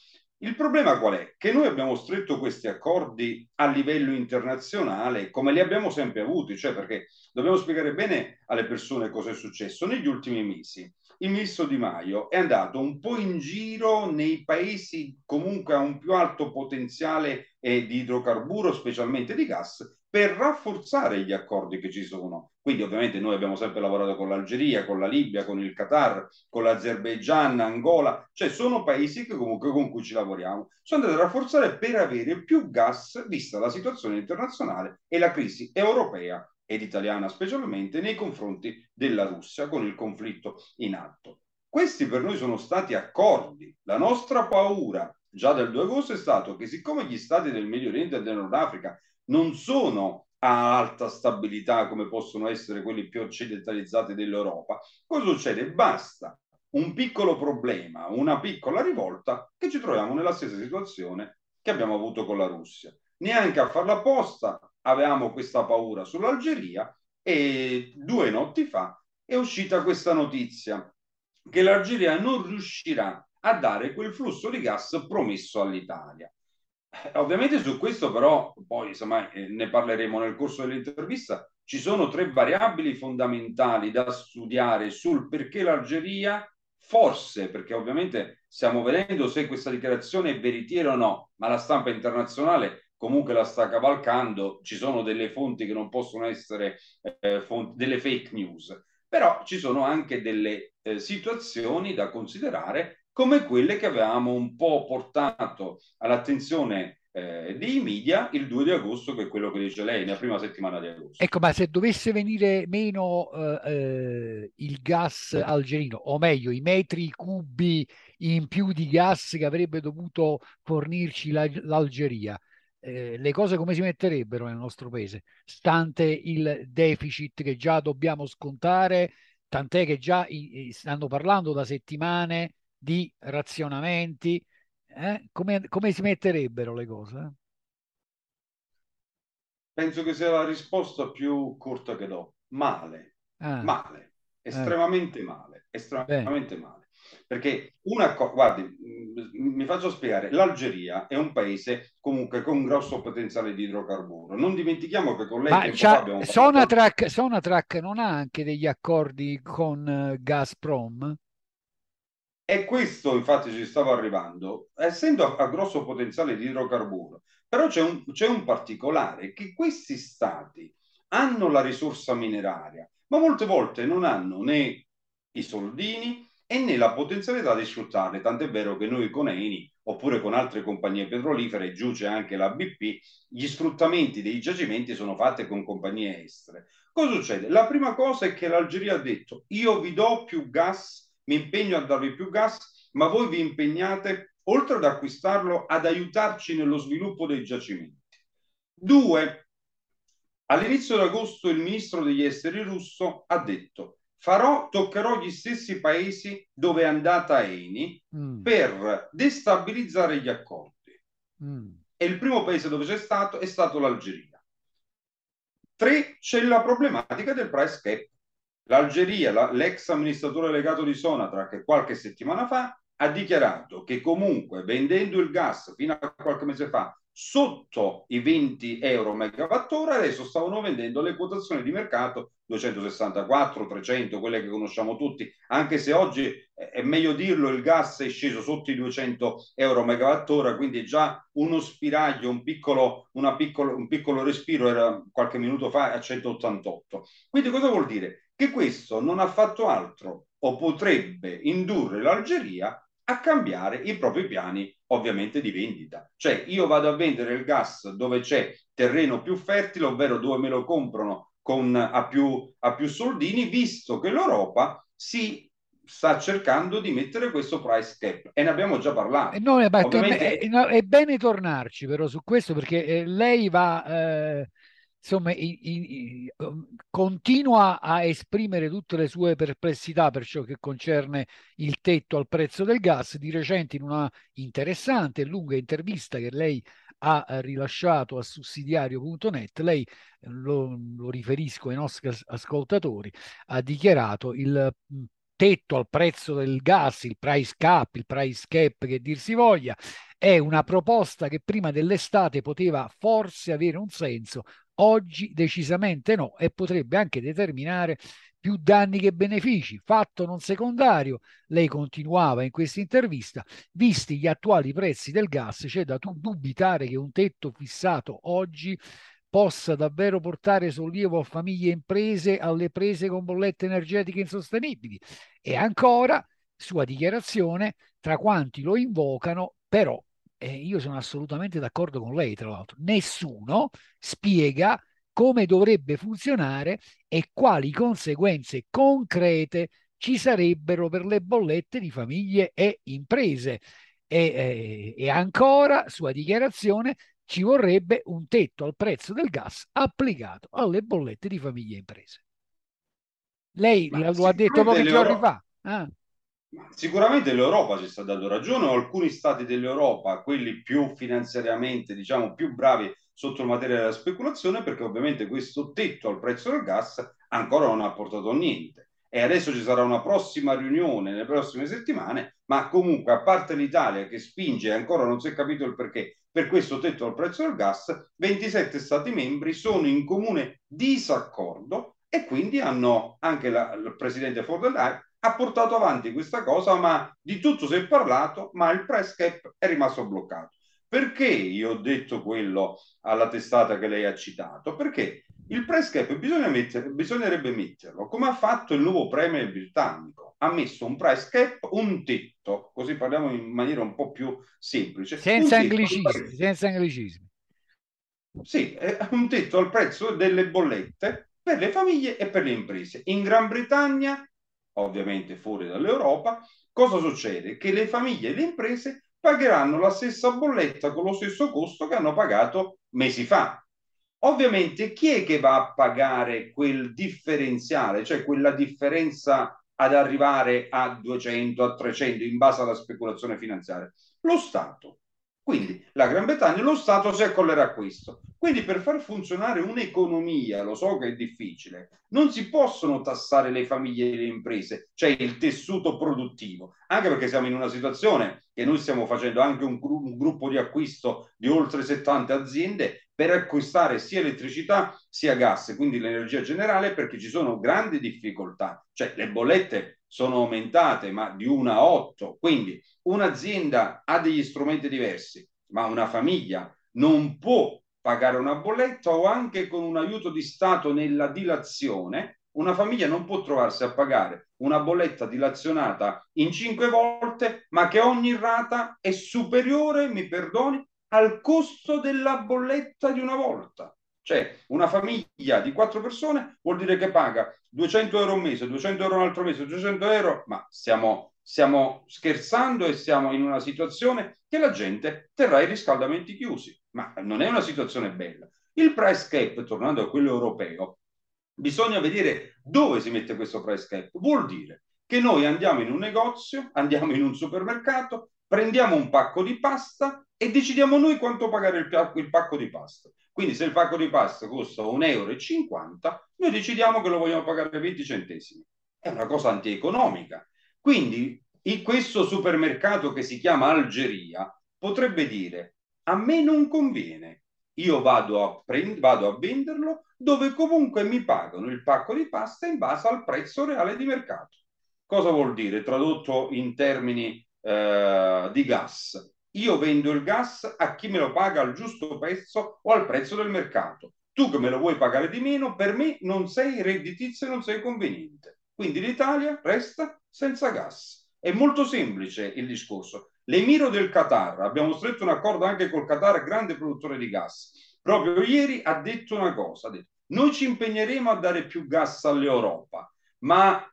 Il problema qual è? Che noi abbiamo stretto questi accordi a livello internazionale come li abbiamo sempre avuti, cioè perché dobbiamo spiegare bene alle persone cosa è successo negli ultimi mesi il ministro Di Maio è andato un po' in giro nei paesi comunque a un più alto potenziale eh, di idrocarburo, specialmente di gas, per rafforzare gli accordi che ci sono. Quindi ovviamente noi abbiamo sempre lavorato con l'Algeria, con la Libia, con il Qatar, con l'Azerbaigian, Angola, cioè sono paesi che comunque con cui ci lavoriamo. Sono andati a rafforzare per avere più gas vista la situazione internazionale e la crisi europea ed italiana specialmente nei confronti della Russia con il conflitto in atto. Questi per noi sono stati accordi. La nostra paura già del 2 agosto è stato che siccome gli stati del Medio Oriente e del Nord Africa non sono a alta stabilità come possono essere quelli più occidentalizzati dell'Europa, cosa succede? Basta un piccolo problema, una piccola rivolta che ci troviamo nella stessa situazione che abbiamo avuto con la Russia. Neanche a farla apposta avevamo questa paura sull'Algeria e due notti fa è uscita questa notizia che l'Algeria non riuscirà a dare quel flusso di gas promesso all'Italia. Eh, ovviamente su questo però, poi insomma, eh, ne parleremo nel corso dell'intervista, ci sono tre variabili fondamentali da studiare sul perché l'Algeria, forse, perché ovviamente stiamo vedendo se questa dichiarazione è veritiera o no, ma la stampa internazionale comunque la sta cavalcando, ci sono delle fonti che non possono essere eh, fonti, delle fake news, però ci sono anche delle eh, situazioni da considerare come quelle che avevamo un po' portato all'attenzione eh, dei media il 2 di agosto, che è quello che dice lei, nella prima settimana di agosto. Ecco, ma se dovesse venire meno eh, eh il gas algerino, o meglio, i metri cubi in più di gas che avrebbe dovuto fornirci l'Algeria. Eh, le cose come si metterebbero nel nostro paese, stante il deficit che già dobbiamo scontare, tant'è che già i, stanno parlando da settimane di razionamenti. Eh? Come, come, si metterebbero le cose? Penso che sia la risposta più corta che do. Male, ah. male, eh. estremamente eh. male, estremamente Beh. male. Perché una cosa, guardi, mm, mi faccio spiegare, l'Algeria è un paese comunque con un grosso potenziale di idrocarburo. Non dimentichiamo che con lei... Ma abbiamo Sonatrack, fatto... Sonatrack non ha anche degli accordi con uh, Gazprom? E questo infatti ci stava arrivando, essendo a, a grosso potenziale di idrocarburo, però c'è un, c'è un particolare, che questi stati hanno la risorsa mineraria, ma molte volte non hanno né i soldini e né la potenzialità di sfruttarle, tant'è vero che noi con Eni oppure con altre compagnie petrolifere, giù c'è anche la BP, gli sfruttamenti dei giacimenti sono fatti con compagnie estere. Cosa succede? La prima cosa è che l'Algeria ha detto io vi do più gas, mi impegno a darvi più gas, ma voi vi impegnate, oltre ad acquistarlo, ad aiutarci nello sviluppo dei giacimenti. Due, all'inizio d'agosto il ministro degli esteri russo ha detto farò, toccherò gli stessi paesi dove è andata Eni mm. per destabilizzare gli accordi. Mm. E il primo paese dove c'è stato è stato l'Algeria. Tre, c'è la problematica del price cap. L'Algeria, la, l'ex amministratore legato di Sonatra, che qualche settimana fa ha dichiarato che comunque vendendo il gas fino a qualche mese fa sotto i 20 euro megawattora, adesso stavano vendendo le quotazioni di mercato 264, 300, quelle che conosciamo tutti, anche se oggi è meglio dirlo, il gas è sceso sotto i 200 euro megawattora, quindi già uno spiraglio, un piccolo, piccolo, un piccolo respiro, era qualche minuto fa a 188. Quindi cosa vuol dire? Che questo non ha fatto altro o potrebbe indurre l'Algeria a cambiare i propri piani ovviamente di vendita. Cioè io vado a vendere il gas dove c'è terreno più fertile, ovvero dove me lo comprano con, a, più, a più soldini, visto che l'Europa si sta cercando di mettere questo price cap e ne abbiamo già parlato. Eh, no, beh, Ovviamente... è, è, bene tornarci però su questo perché eh, lei va eh, insomma, i, i, um, continua a esprimere tutte le sue perplessità per ciò che concerne il tetto al prezzo del gas. Di recente in una interessante e lunga intervista che lei ha rilasciato a sussidiario.net, lei, eh, lo, lo riferisco ai nostri ascoltatori, ha dichiarato il mm, tetto al prezzo del gas, il price cap, il price cap che dir si voglia, è una proposta che prima dell'estate poteva forse avere un senso, Oggi decisamente no e potrebbe anche determinare più danni che benefici. Fatto non secondario, lei continuava in questa intervista, visti gli attuali prezzi del gas, c'è da dubitare che un tetto fissato oggi possa davvero portare sollievo a famiglie e imprese alle prese con bollette energetiche insostenibili. E ancora, sua dichiarazione, tra quanti lo invocano, però e io sono assolutamente d'accordo con lei, tra l'altro, nessuno spiega come dovrebbe funzionare e quali conseguenze concrete ci sarebbero per le bollette di famiglie e imprese. E, e, e ancora, sua dichiarazione, ci vorrebbe un tetto al prezzo del gas applicato alle bollette di famiglie e imprese. Lei Ma lo ha detto pochi giorni fa. Ah. Sicuramente l'Europa ci sta dando ragione, o alcuni stati dell'Europa, quelli più finanziariamente, diciamo, più bravi sotto la materia della speculazione, perché ovviamente questo tetto al prezzo del gas ancora non ha portato a niente. E adesso ci sarà una prossima riunione nelle prossime settimane, ma comunque, a parte l'Italia che spinge, ancora non si è capito il perché, per questo tetto al prezzo del gas, 27 Stati membri sono in comune disaccordo e quindi hanno anche la, il presidente von der Leyen ha portato avanti questa cosa, ma di tutto si è parlato, ma il press cap è rimasto bloccato. Perché io ho detto quello alla testata che lei ha citato? Perché il press cap bisogna mettere, bisognerebbe metterlo come ha fatto il nuovo premier britannico. Ha messo un price cap, un tetto, così parliamo in maniera un po' più semplice. Senza anglicismi, senza anglicismi. Sì, è un tetto al prezzo delle bollette per le famiglie e per le imprese. In Gran Bretagna ovviamente fuori dall'Europa, cosa succede? Che le famiglie e le imprese pagheranno la stessa bolletta con lo stesso costo che hanno pagato mesi fa. Ovviamente chi è che va a pagare quel differenziale, cioè quella differenza ad arrivare a 200, a 300 in base alla speculazione finanziaria? Lo Stato. Quindi la Gran Bretagna, lo Stato si accollerà a questo. Quindi per far funzionare un'economia, lo so che è difficile, non si possono tassare le famiglie e le imprese, cioè il tessuto produttivo, anche perché siamo in una situazione che noi stiamo facendo anche un, gru- un gruppo di acquisto di oltre 70 aziende per acquistare sia elettricità sia gas, quindi l'energia generale, perché ci sono grandi difficoltà, cioè le bollette sono aumentate ma di 1 a 8, quindi un'azienda ha degli strumenti diversi, ma una famiglia non può pagare una bolletta o anche con un aiuto di Stato nella dilazione, una famiglia non può trovarsi a pagare una bolletta dilazionata in cinque volte, ma che ogni rata è superiore, mi perdoni, al costo della bolletta di una volta. Cioè, una famiglia di quattro persone vuol dire che paga 200 euro un mese, 200 euro un altro mese, 200 euro, ma stiamo, stiamo scherzando e siamo in una situazione che la gente terrà i riscaldamenti chiusi, ma non è una situazione bella. Il price cap, tornando a quello europeo, bisogna vedere dove si mette questo price cap. Vuol dire che noi andiamo in un negozio, andiamo in un supermercato, prendiamo un pacco di pasta e decidiamo noi quanto pagare il, il pacco di pasta. Quindi se il pacco di pasta costa 1,50 euro, noi decidiamo che lo vogliamo pagare 20 centesimi. È una cosa antieconomica. Quindi in questo supermercato che si chiama Algeria potrebbe dire a me non conviene, io vado a, prend- vado a venderlo dove comunque mi pagano il pacco di pasta in base al prezzo reale di mercato. Cosa vuol dire tradotto in termini eh, di gas? Io vendo il gas a chi me lo paga al giusto prezzo o al prezzo del mercato. Tu che me lo vuoi pagare di meno, per me non sei redditizio e non sei conveniente. Quindi l'Italia resta senza gas. È molto semplice il discorso. L'emiro del Qatar, abbiamo stretto un accordo anche col Qatar, grande produttore di gas, proprio ieri ha detto una cosa, ha detto, noi ci impegneremo a dare più gas all'Europa, ma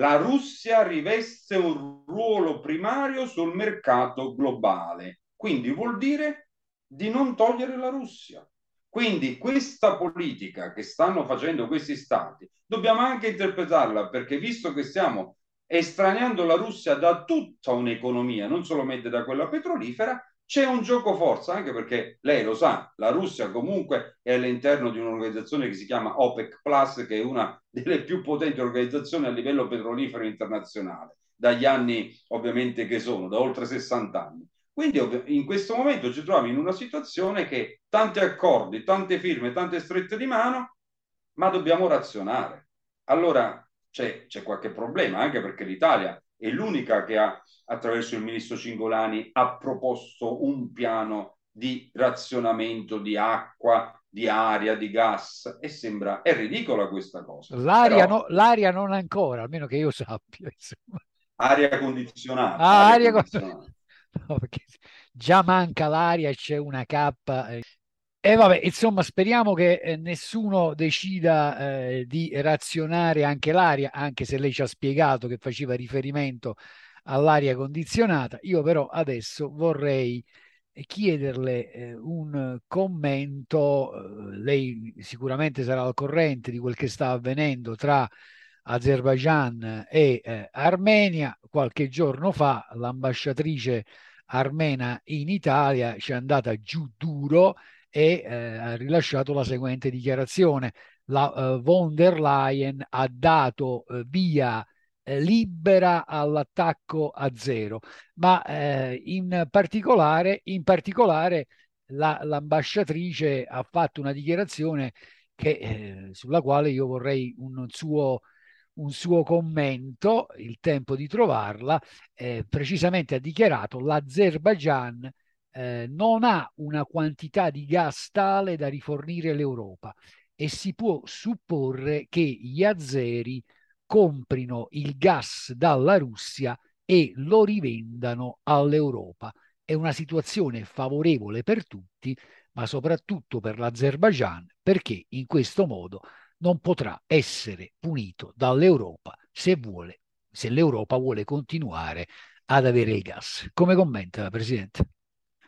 la Russia riveste un ruolo primario sul mercato globale. Quindi vuol dire di non togliere la Russia. Quindi questa politica che stanno facendo questi stati dobbiamo anche interpretarla perché visto che stiamo estraneando la Russia da tutta un'economia, non solamente da quella petrolifera, c'è un gioco forza, anche perché lei lo sa, la Russia comunque è all'interno di un'organizzazione che si chiama OPEC Plus, che è una delle più potenti organizzazioni a livello petrolifero internazionale, dagli anni ovviamente che sono, da oltre 60 anni. Quindi in questo momento ci troviamo in una situazione che tanti accordi, tante firme, tante strette di mano, ma dobbiamo razionare. Allora c'è, c'è qualche problema, anche perché l'Italia è l'unica che ha, attraverso il ministro Cingolani, ha proposto un piano di razionamento di acqua, di aria, di gas e sembra è ridicola questa cosa. L'aria, Però... no, l'aria non ancora, almeno che io sappia. Insomma. Aria condizionata. Ah, aria, condizionata. No, perché già manca l'aria e c'è una cappa. Eh. E vabbè, insomma, speriamo che eh, nessuno decida eh, di razionare anche l'aria, anche se lei ci ha spiegato che faceva riferimento all'aria condizionata. Io però adesso vorrei chiederle eh, un commento. Eh, lei sicuramente sarà al corrente di quel che sta avvenendo tra Azerbaijan e eh, Armenia. Qualche giorno fa l'ambasciatrice armena in Italia ci è andata giù duro e eh, ha rilasciato la seguente dichiarazione. La uh, von der Leyen ha dato uh, via eh, libera all'attacco a zero, ma eh, in particolare, in particolare la, l'ambasciatrice ha fatto una dichiarazione che, eh, sulla quale io vorrei un suo, un suo commento, il tempo di trovarla, eh, precisamente ha dichiarato l'Azerbaijan eh, non ha una quantità di gas tale da rifornire l'Europa e si può supporre che gli azeri comprino il gas dalla Russia e lo rivendano all'Europa. È una situazione favorevole per tutti, ma soprattutto per l'Azerbaijan, perché in questo modo non potrà essere punito dall'Europa se vuole se l'Europa vuole continuare ad avere il gas. Come commenta, Presidente?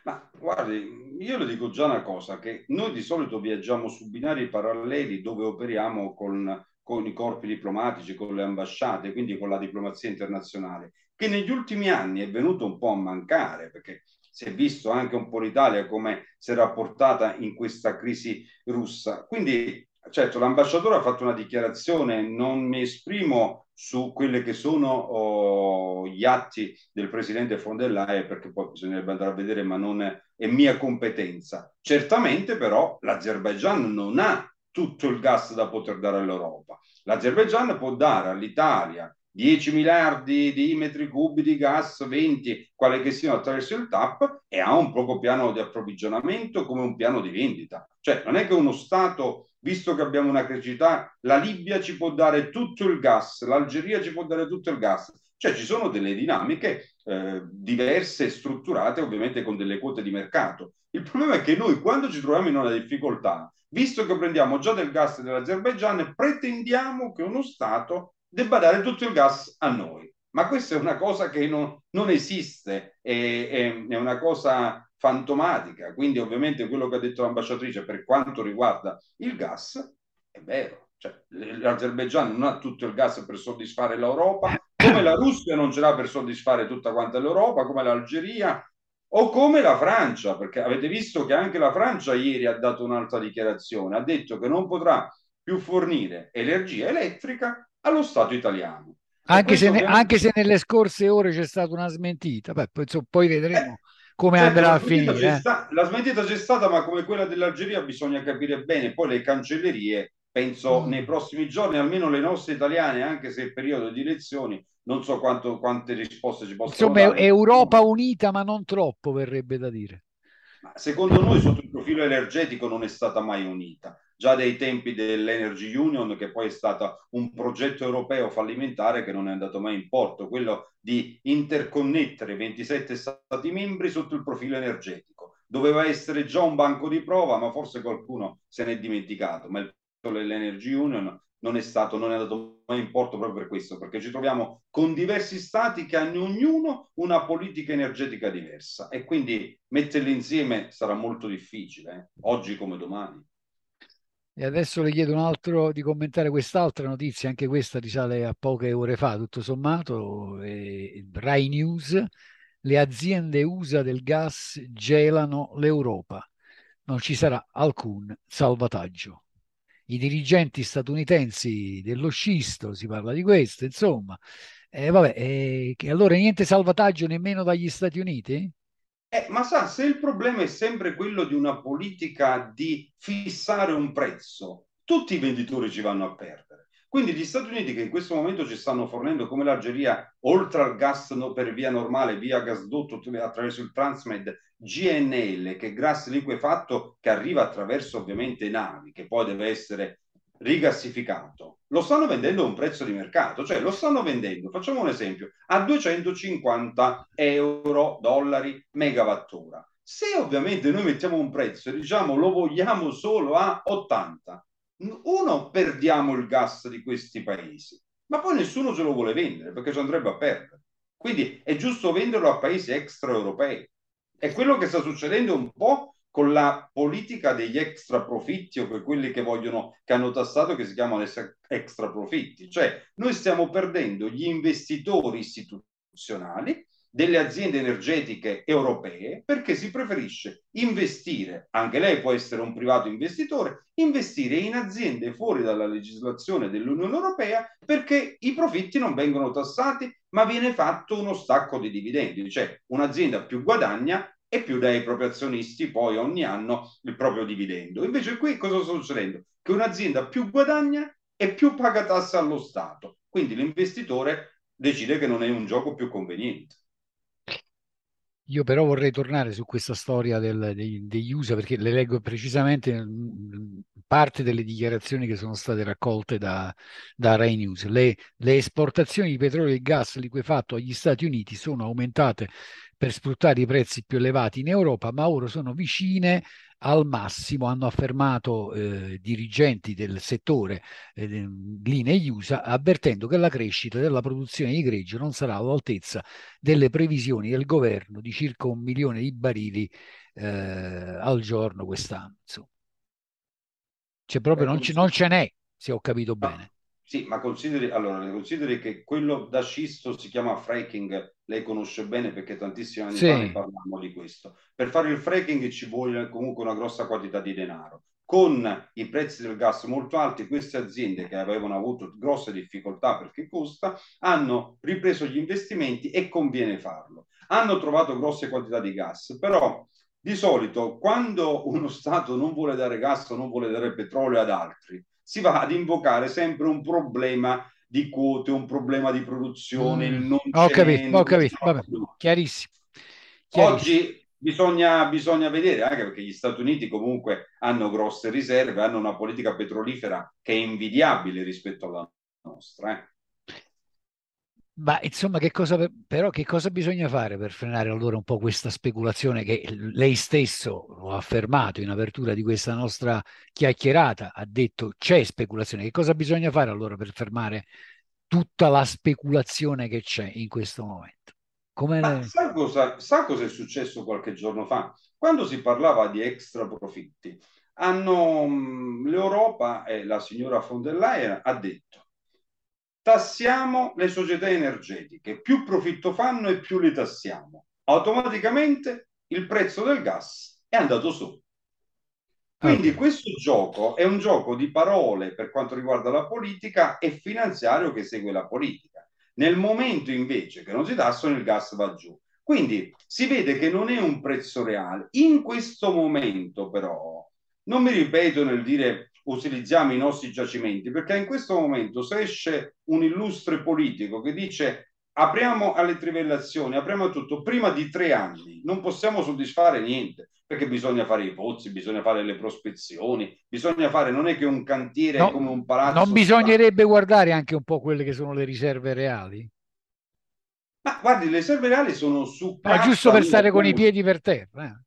Ma guardi, io le dico già una cosa, che noi di solito viaggiamo su binari paralleli dove operiamo con, con i corpi diplomatici, con le ambasciate, quindi con la diplomazia internazionale, che negli ultimi anni è venuto un po' a mancare, perché si è visto anche un po' l'Italia come si è rapportata in questa crisi russa. Quindi, certo, l'ambasciatore ha fatto una dichiarazione, non mi esprimo su quelli che sono oh, gli atti del presidente von der Leyen, perché poi bisognerebbe andare a vedere, ma non è, è mia competenza. Certamente però l'Azerbaigian non ha tutto il gas da poter dare all'Europa. L'Azerbaigian può dare all'Italia 10 miliardi di metri cubi di gas, 20, quale che siano attraverso il TAP, e ha un proprio piano di approvvigionamento come un piano di vendita. Cioè non è che uno Stato, visto che abbiamo una criticità, la Libia ci può dare tutto il gas, l'Algeria ci può dare tutto il gas. Cioè ci sono delle dinamiche eh, diverse, strutturate ovviamente con delle quote di mercato. Il problema è che noi quando ci troviamo in una difficoltà, visto che prendiamo già del gas dell'Azerbaigian, pretendiamo che uno Stato debba dare tutto il gas a noi. Ma questa è una cosa che non, non esiste, è, è, è, una cosa fantomatica. Quindi ovviamente quello che ha detto l'ambasciatrice per quanto riguarda il gas è vero. Cioè, L'Azerbaigian non ha tutto il gas per soddisfare l'Europa, come la Russia non ce l'ha per soddisfare tutta quanta l'Europa, come l'Algeria o come la Francia, perché avete visto che anche la Francia ieri ha dato un'altra dichiarazione, ha detto che non potrà più fornire energia elettrica allo Stato italiano. Anche se, ne, anche se, nelle scorse ore c'è stata una smentita, Beh, poi, poi, vedremo eh, come certo, andrà a finire. Eh. Sta, la smentita c'è stata, ma come quella dell'Algeria bisogna capire bene. Poi le cancellerie, penso mm. nei prossimi giorni, almeno le nostre italiane, anche se è periodo di elezioni, non so quanto, quante risposte ci possono Insomma, dare. Europa unita, ma non troppo, verrebbe da dire. Ma secondo noi, sotto il profilo energetico, non è stata mai unita già dai tempi dell'Energy Union, che poi è stato un progetto europeo fallimentare che non è andato mai in porto, quello di interconnettere 27 Stati membri sotto il profilo energetico. Doveva essere già un banco di prova, ma forse qualcuno se n'è dimenticato, ma il dell'Energy Union non è stato, non è andato mai in porto proprio per questo, perché ci troviamo con diversi stati che hanno ognuno una politica energetica diversa e quindi metterli insieme sarà molto difficile, eh? oggi come domani. E adesso le chiedo un altro di commentare quest'altra notizia, anche questa risale a poche ore fa, tutto sommato, eh, Rai News, le aziende USA del gas gelano l'Europa, non ci sarà alcun salvataggio. I dirigenti statunitensi dello scisto, si parla di questo, insomma, eh, vabbè, eh, allora niente salvataggio nemmeno dagli Stati Uniti? Eh, ma sa, se il problema è sempre quello di una politica di fissare un prezzo, tutti i venditori ci vanno a perdere. Quindi gli Stati Uniti che in questo momento ci stanno fornendo come l'Algeria, oltre al gas no, per via normale, via gasdotto attraverso il Transmed, GNL, che è gas liquefatto che arriva attraverso ovviamente navi, che poi deve essere rigassificato, lo stanno vendendo a un prezzo di mercato, cioè lo stanno vendendo, facciamo un esempio, a 250 euro, dollari, megawattora. Se ovviamente noi mettiamo un prezzo e diciamo lo vogliamo solo a 80, uno perdiamo il gas di questi paesi, ma poi nessuno ce lo vuole vendere perché ci andrebbe a perdere. Quindi è giusto venderlo a paesi extraeuropei. È quello che sta succedendo un po' con la politica degli extra profitti o per quelli che vogliono, che hanno tassato, che si chiamano extra profitti. Cioè, noi stiamo perdendo gli investitori istituzionali delle aziende energetiche europee perché si preferisce investire, anche lei può essere un privato investitore, investire in aziende fuori dalla legislazione dell'Unione Europea perché i profitti non vengono tassati ma viene fatto uno stacco di dividendi, cioè un'azienda più guadagna e più dai propri azionisti poi ogni anno il proprio dividendo. Invece qui cosa sta succedendo? Che un'azienda più guadagna e più paga tasse allo Stato. Quindi l'investitore decide che non è un gioco più conveniente. Io però vorrei tornare su questa storia del, dei, degli USA perché le leggo precisamente parte delle dichiarazioni che sono state raccolte da, da Rai News. Le, le esportazioni di petrolio e gas liquefatto agli Stati Uniti sono aumentate per sfruttare i prezzi più elevati in Europa, ma ora sono vicine al massimo, hanno affermato eh, dirigenti del settore eh, linee USA, avvertendo che la crescita della produzione di greggio non sarà all'altezza delle previsioni del governo di circa un milione di barili eh, al giorno quest'anno. Cioè proprio non, non ce n'è, se ho capito bene. Sì, ma consideri, allora, consideri che quello da scisto si chiama fracking, lei conosce bene perché tantissimi anni sì. fa ne parlavamo di questo. Per fare il fracking ci vuole comunque una grossa quantità di denaro. Con i prezzi del gas molto alti, queste aziende che avevano avuto grosse difficoltà perché costa, hanno ripreso gli investimenti e conviene farlo. Hanno trovato grosse quantità di gas, però di solito quando uno Stato non vuole dare gas o non vuole dare petrolio ad altri, si va ad invocare sempre un problema di quote, un problema di produzione, mm. il non ho capito, ho capito, vabbè, chiarissimo. chiarissimo. Oggi bisogna, bisogna vedere, anche perché gli Stati Uniti comunque hanno grosse riserve, hanno una politica petrolifera che è invidiabile rispetto alla nostra. Eh. Ma insomma, che cosa, però che cosa bisogna fare per frenare allora un po' questa speculazione che lei stesso lo ha affermato in apertura di questa nostra chiacchierata, ha detto c'è speculazione. Che cosa bisogna fare allora per fermare tutta la speculazione che c'è in questo momento? Come sa, cosa, sa cosa è successo qualche giorno fa? Quando si parlava di extra profitti, hanno, l'Europa e la signora von der Leyen ha detto tassiamo le società energetiche, più profitto fanno e più le tassiamo. Automaticamente il prezzo del gas è andato su. Quindi okay. questo gioco è un gioco di parole per quanto riguarda la politica e finanziario che segue la politica. Nel momento invece che non si tassano il gas va giù. Quindi si vede che non è un prezzo reale. In questo momento però, non mi ripeto nel dire utilizziamo i nostri giacimenti, perché in questo momento se esce un illustre politico che dice apriamo alle trivellazioni, apriamo a tutto, prima di tre anni non possiamo soddisfare niente, perché bisogna fare i pozzi, bisogna fare le prospezioni, bisogna fare, non è che un cantiere no, come un palazzo. Non bisognerebbe sta... guardare anche un po' quelle che sono le riserve reali? Ma guardi, le riserve reali sono su... Ma giusto per stare con i piedi per terra. Eh.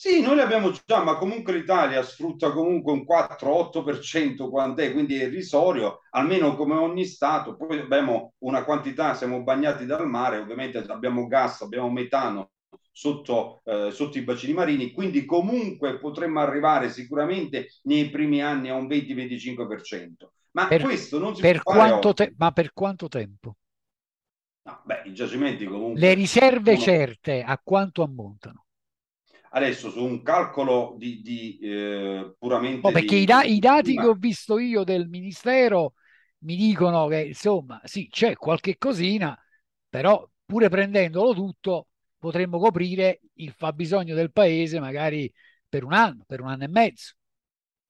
Sì, noi le abbiamo già, ma comunque l'Italia sfrutta comunque un 4-8% quant'è, quindi è irrisorio, almeno come ogni Stato. Poi abbiamo una quantità, siamo bagnati dal mare, ovviamente abbiamo gas, abbiamo metano sotto, eh, sotto i bacini marini, quindi comunque potremmo arrivare sicuramente nei primi anni a un 20-25%. Ma per, questo non si per può quanto te- Ma per quanto tempo? No, beh, i giacimenti comunque... Le riserve sono... certe a quanto ammontano? Adesso su un calcolo di, di eh, puramente... Oh, perché di... i, da- i, dati che ho visto io del Ministero mi dicono che insomma sì c'è qualche cosina, però pure prendendolo tutto potremmo coprire il fabbisogno del paese magari per un anno, per un anno e mezzo.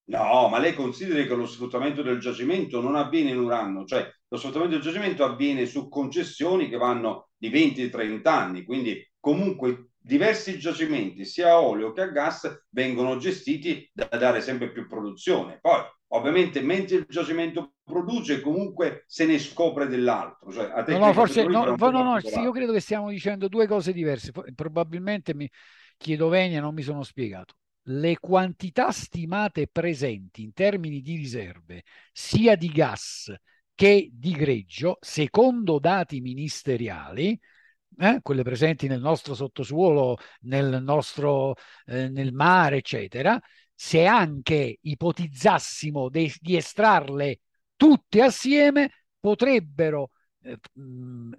No, ma lei consideri che lo sfruttamento del giacimento non avviene in un anno, cioè lo sfruttamento del giacimento avviene su concessioni che vanno di 20-30 anni, quindi comunque diversi giacimenti, sia a olio che a gas, vengono gestiti da dare sempre più produzione. Poi, ovviamente, mentre il giacimento produce, comunque se ne scopre dell'altro. Cioè, no, no, forse no, no, no, sì, io credo che stiamo dicendo due cose diverse. Probabilmente mi chiedo venia, non mi sono spiegato. Le quantità stimate presenti in termini di riserve, sia di gas che di greggio, secondo dati ministeriali, eh, quelle presenti nel nostro sottosuolo, nel nostro eh, nel mare, eccetera, se anche ipotizzassimo de- di estrarle tutte assieme, potrebbero eh, mh,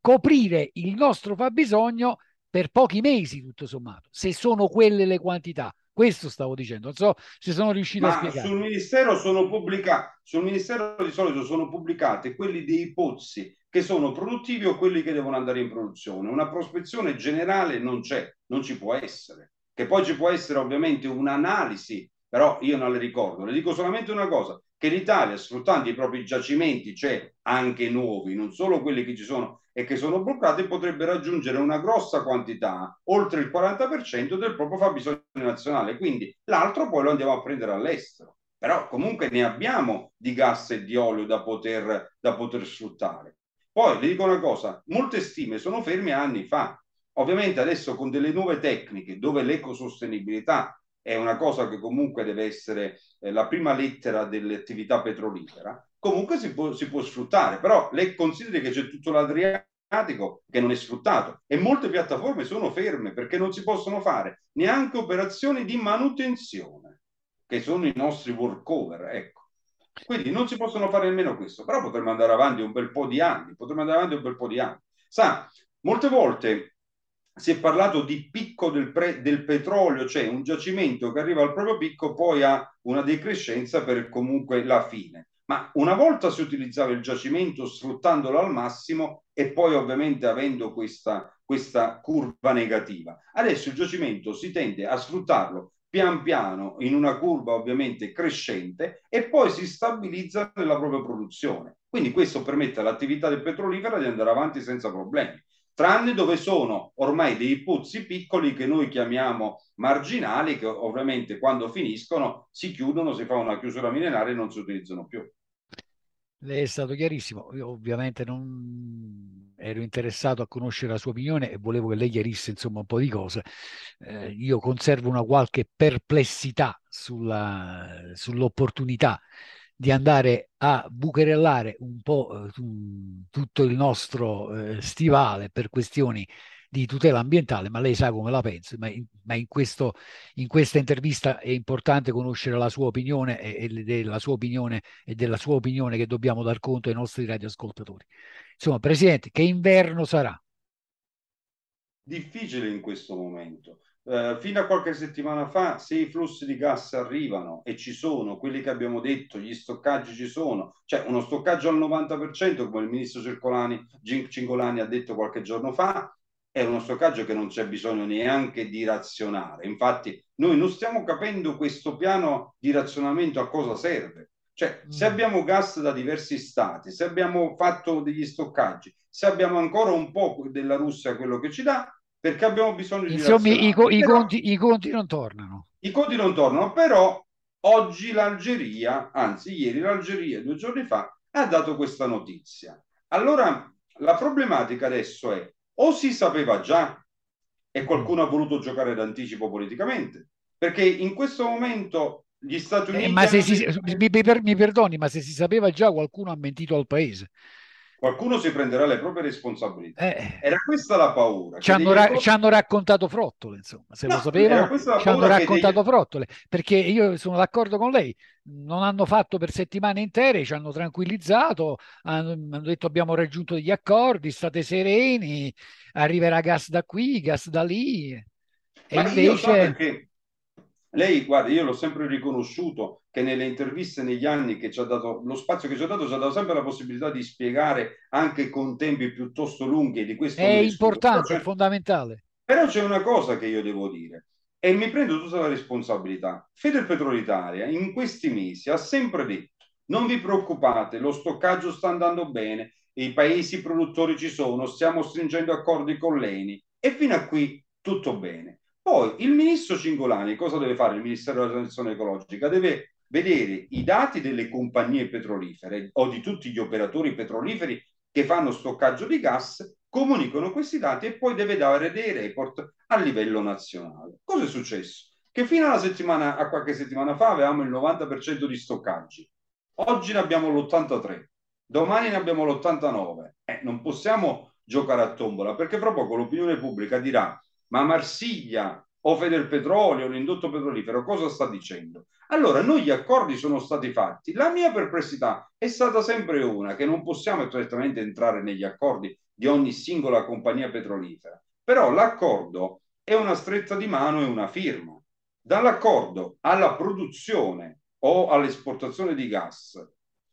coprire il nostro fabbisogno per pochi mesi, tutto sommato, se sono quelle le quantità. Questo stavo dicendo, non so se sono riuscito Ma a spiegare. Sul Ministero sono pubblicati, sul Ministero di solito sono pubblicati quelli dei pozzi che sono produttivi o quelli che devono andare in produzione. Una prospezione generale non c'è, non ci può essere. Che poi ci può essere ovviamente un'analisi, però io non le ricordo. Le dico solamente una cosa, che l'Italia, sfruttando i propri giacimenti, c'è anche nuovi, non solo quelli che ci sono e che sono bloccati, potrebbe raggiungere una grossa quantità, oltre il 40% del proprio fabbisogno nazionale. Quindi l'altro poi lo andiamo a prendere all'estero. Però comunque ne abbiamo di gas e di olio da poter, da poter sfruttare. Poi le dico una cosa, molte stime sono ferme anni fa. Ovviamente adesso con delle nuove tecniche dove l'ecosostenibilità è una cosa che comunque deve essere eh, la prima lettera dell'attività petrolifera, comunque si può, si può sfruttare, però lei consideri che c'è tutto l'Adriatico che non è sfruttato e molte piattaforme sono ferme perché non si possono fare neanche operazioni di manutenzione, che sono i nostri workover, ecco. Quindi non si possono fare nemmeno questo, però potremmo andare avanti un bel po' di anni, potremmo andare avanti un bel po' di anni. Sa, molte volte si è parlato di picco del, pre, del, petrolio, cioè un giacimento che arriva al proprio picco, poi ha una decrescenza per comunque la fine. Ma una volta si utilizzava il giacimento sfruttandolo al massimo e poi ovviamente avendo questa, questa curva negativa. Adesso il giacimento si tende a sfruttarlo pian piano in una curva ovviamente crescente e poi si stabilizza nella propria produzione. Quindi questo permette all'attività del petrolifero di andare avanti senza problemi tranne dove sono ormai dei pozzi piccoli che noi chiamiamo marginali, che ovviamente quando finiscono si chiudono, si fa una chiusura millenaria e non si utilizzano più. Lei è stato chiarissimo, io ovviamente non ero interessato a conoscere la sua opinione e volevo che lei chiarisse insomma un po' di cose. Eh, io conservo una qualche perplessità sulla, sull'opportunità di andare a bucherellare un po' eh, tutto il nostro eh, stivale per questioni di tutela ambientale, ma lei sa come la penso, ma in, ma in, questo, in questa intervista è importante conoscere la sua opinione e, e della sua opinione e della sua opinione che dobbiamo dar conto ai nostri radioascoltatori. Insomma, Presidente, che inverno sarà? Difficile in questo momento. Eh, fino a qualche settimana fa, se i flussi di gas arrivano e ci sono, quelli che abbiamo detto, gli stoccaggi ci sono, cioè uno stoccaggio al 90%, come il ministro Circolani, Cingolani ha detto qualche giorno fa, è uno stoccaggio che non c'è bisogno neanche di razionare. Infatti, noi non stiamo capendo questo piano di razionamento a cosa serve. Cioè, se mm. abbiamo gas da diversi stati, se abbiamo fatto degli stoccaggi, se abbiamo ancora un po' della Russia quello che ci dà, perché abbiamo bisogno di Insomma, i, co- i, conti, i conti non tornano. I conti non tornano, però oggi l'Algeria, anzi ieri l'Algeria, due giorni fa, ha dato questa notizia. Allora, la problematica adesso è o si sapeva già e qualcuno ha voluto giocare d'anticipo politicamente, perché in questo momento gli Stati Uniti... Eh, ma se si, mi, mi, perdoni, ma se si sapeva già qualcuno ha mentito al paese qualcuno si prenderà le proprie responsabilità. Eh, era questa la paura. Ci hanno, ra- ci hanno, raccontato frottole, insomma, se no, lo sapevano, ci hanno raccontato degli... frottole, perché io sono d'accordo con lei, non hanno fatto per settimane intere, ci hanno tranquillizzato, hanno, hanno detto abbiamo raggiunto degli accordi, state sereni, arriverà gas da qui, gas da lì. E Ma invece... Lei, guarda, io l'ho sempre riconosciuto che nelle interviste negli anni che ci ha dato, lo spazio che ci ha dato, ci ha dato sempre la possibilità di spiegare anche con tempi piuttosto lunghi di questo. È importante, è fondamentale. Però c'è una cosa che io devo dire e mi prendo tutta la responsabilità. Feder Petrolitaria in questi mesi ha sempre detto non vi preoccupate, lo stoccaggio sta andando bene, i paesi produttori ci sono, stiamo stringendo accordi con l'ENI e fino a qui tutto bene. Poi il ministro Cingolani cosa deve fare? Il Ministero della Transizione Ecologica deve vedere i dati delle compagnie petrolifere o di tutti gli operatori petroliferi che fanno stoccaggio di gas, comunicano questi dati e poi deve dare dei report a livello nazionale. Cosa è successo? Che fino alla settimana, a qualche settimana fa avevamo il 90% di stoccaggi. Oggi ne abbiamo l'83, domani ne abbiamo l'89. Eh, non possiamo giocare a tombola perché proprio con l'opinione pubblica dirà ma Marsiglia o Federpetrolio, l'indotto petrolifero, cosa sta dicendo? Allora, noi gli accordi sono stati fatti. La mia perplessità è stata sempre una, che non possiamo direttamente entrare negli accordi di ogni singola compagnia petrolifera, però l'accordo è una stretta di mano e una firma. Dall'accordo alla produzione o all'esportazione di gas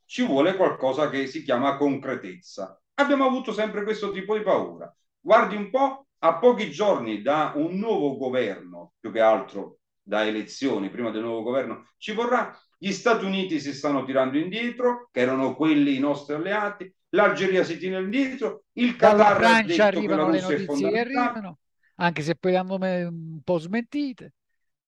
ci vuole qualcosa che si chiama concretezza. Abbiamo avuto sempre questo tipo di paura. Guardi un po' a pochi giorni da un nuovo governo, più che altro da elezioni, prima del nuovo governo, ci vorrà. Gli Stati Uniti si stanno tirando indietro, che erano quelli i nostri alleati, l'Algeria si tira indietro, il Qatar Dalla Francia arrivano le notizie che arrivano, anche se poi hanno un po' smentite.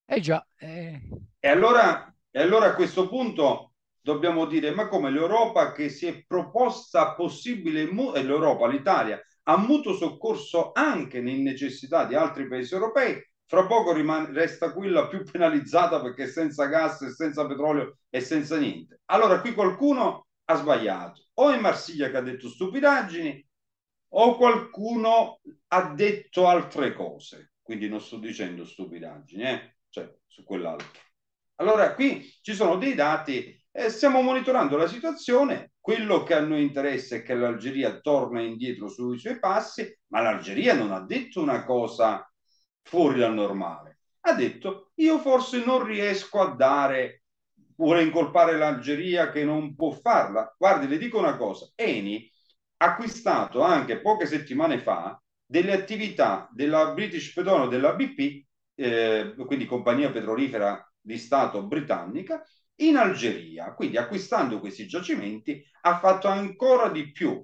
Eh già. Eh. E, allora, e allora a questo punto dobbiamo dire, ma come l'Europa che si è proposta possibile, l'Europa, l'Italia, a mutuo soccorso anche in necessità di altri paesi europei, fra poco rimane, resta quella più penalizzata perché senza gas senza petrolio e senza niente. Allora qui qualcuno ha sbagliato, o è Marsiglia che ha detto stupidaggini, o qualcuno ha detto altre cose, quindi non sto dicendo stupidaggini, eh? cioè su quell'altro. Allora qui ci sono dei dati e stiamo monitorando la situazione. Quello che a noi interessa è che l'Algeria torna indietro sui suoi passi, ma l'Algeria non ha detto una cosa fuori dal normale. Ha detto io forse non riesco a dare, vuole incolpare l'Algeria che non può farla. Guardi, le dico una cosa, Eni ha acquistato anche poche settimane fa delle attività della British Petroleum, della BP, eh, quindi compagnia petrolifera di Stato britannica, in Algeria, quindi acquistando questi giacimenti ha fatto ancora di più.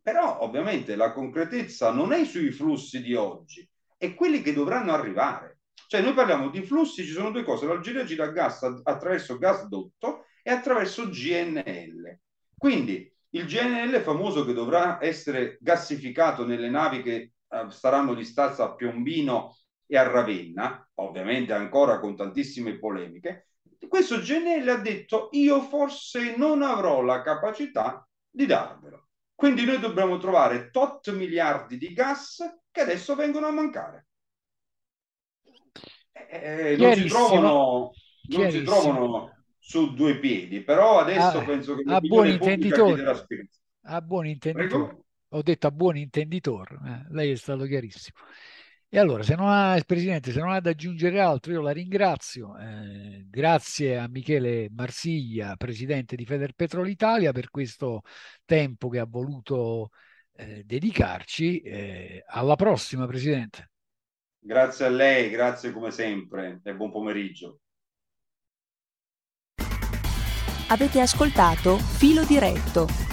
Però ovviamente la concretezza non è sui flussi di oggi, è quelli che dovranno arrivare. Cioè noi parliamo di flussi, ci sono due cose, l'Algeria gira gas attraverso gasdotto e attraverso GNL. Quindi il GNL famoso che dovrà essere gassificato nelle navi che eh, staranno di stazza a Piombino e a Ravenna, ovviamente ancora con tantissime polemiche, questo GNL ha detto io forse non avrò la capacità di darvelo. Quindi noi dobbiamo trovare tot miliardi di gas che adesso vengono a mancare. Eh, non, si trovano, non si trovano su due piedi, però adesso ah, penso che a buon intenditore, a buon intenditore. Ho detto a buon intenditore, eh, lei è stato chiarissimo. E allora, se non ha, Presidente, se non ha da aggiungere altro, io la ringrazio. Eh, grazie a Michele Marsiglia, Presidente di Federpetrol Italia, per questo tempo che ha voluto eh, dedicarci. Eh, alla prossima, Presidente. Grazie a lei, grazie come sempre e buon pomeriggio. Avete ascoltato Filo Diretto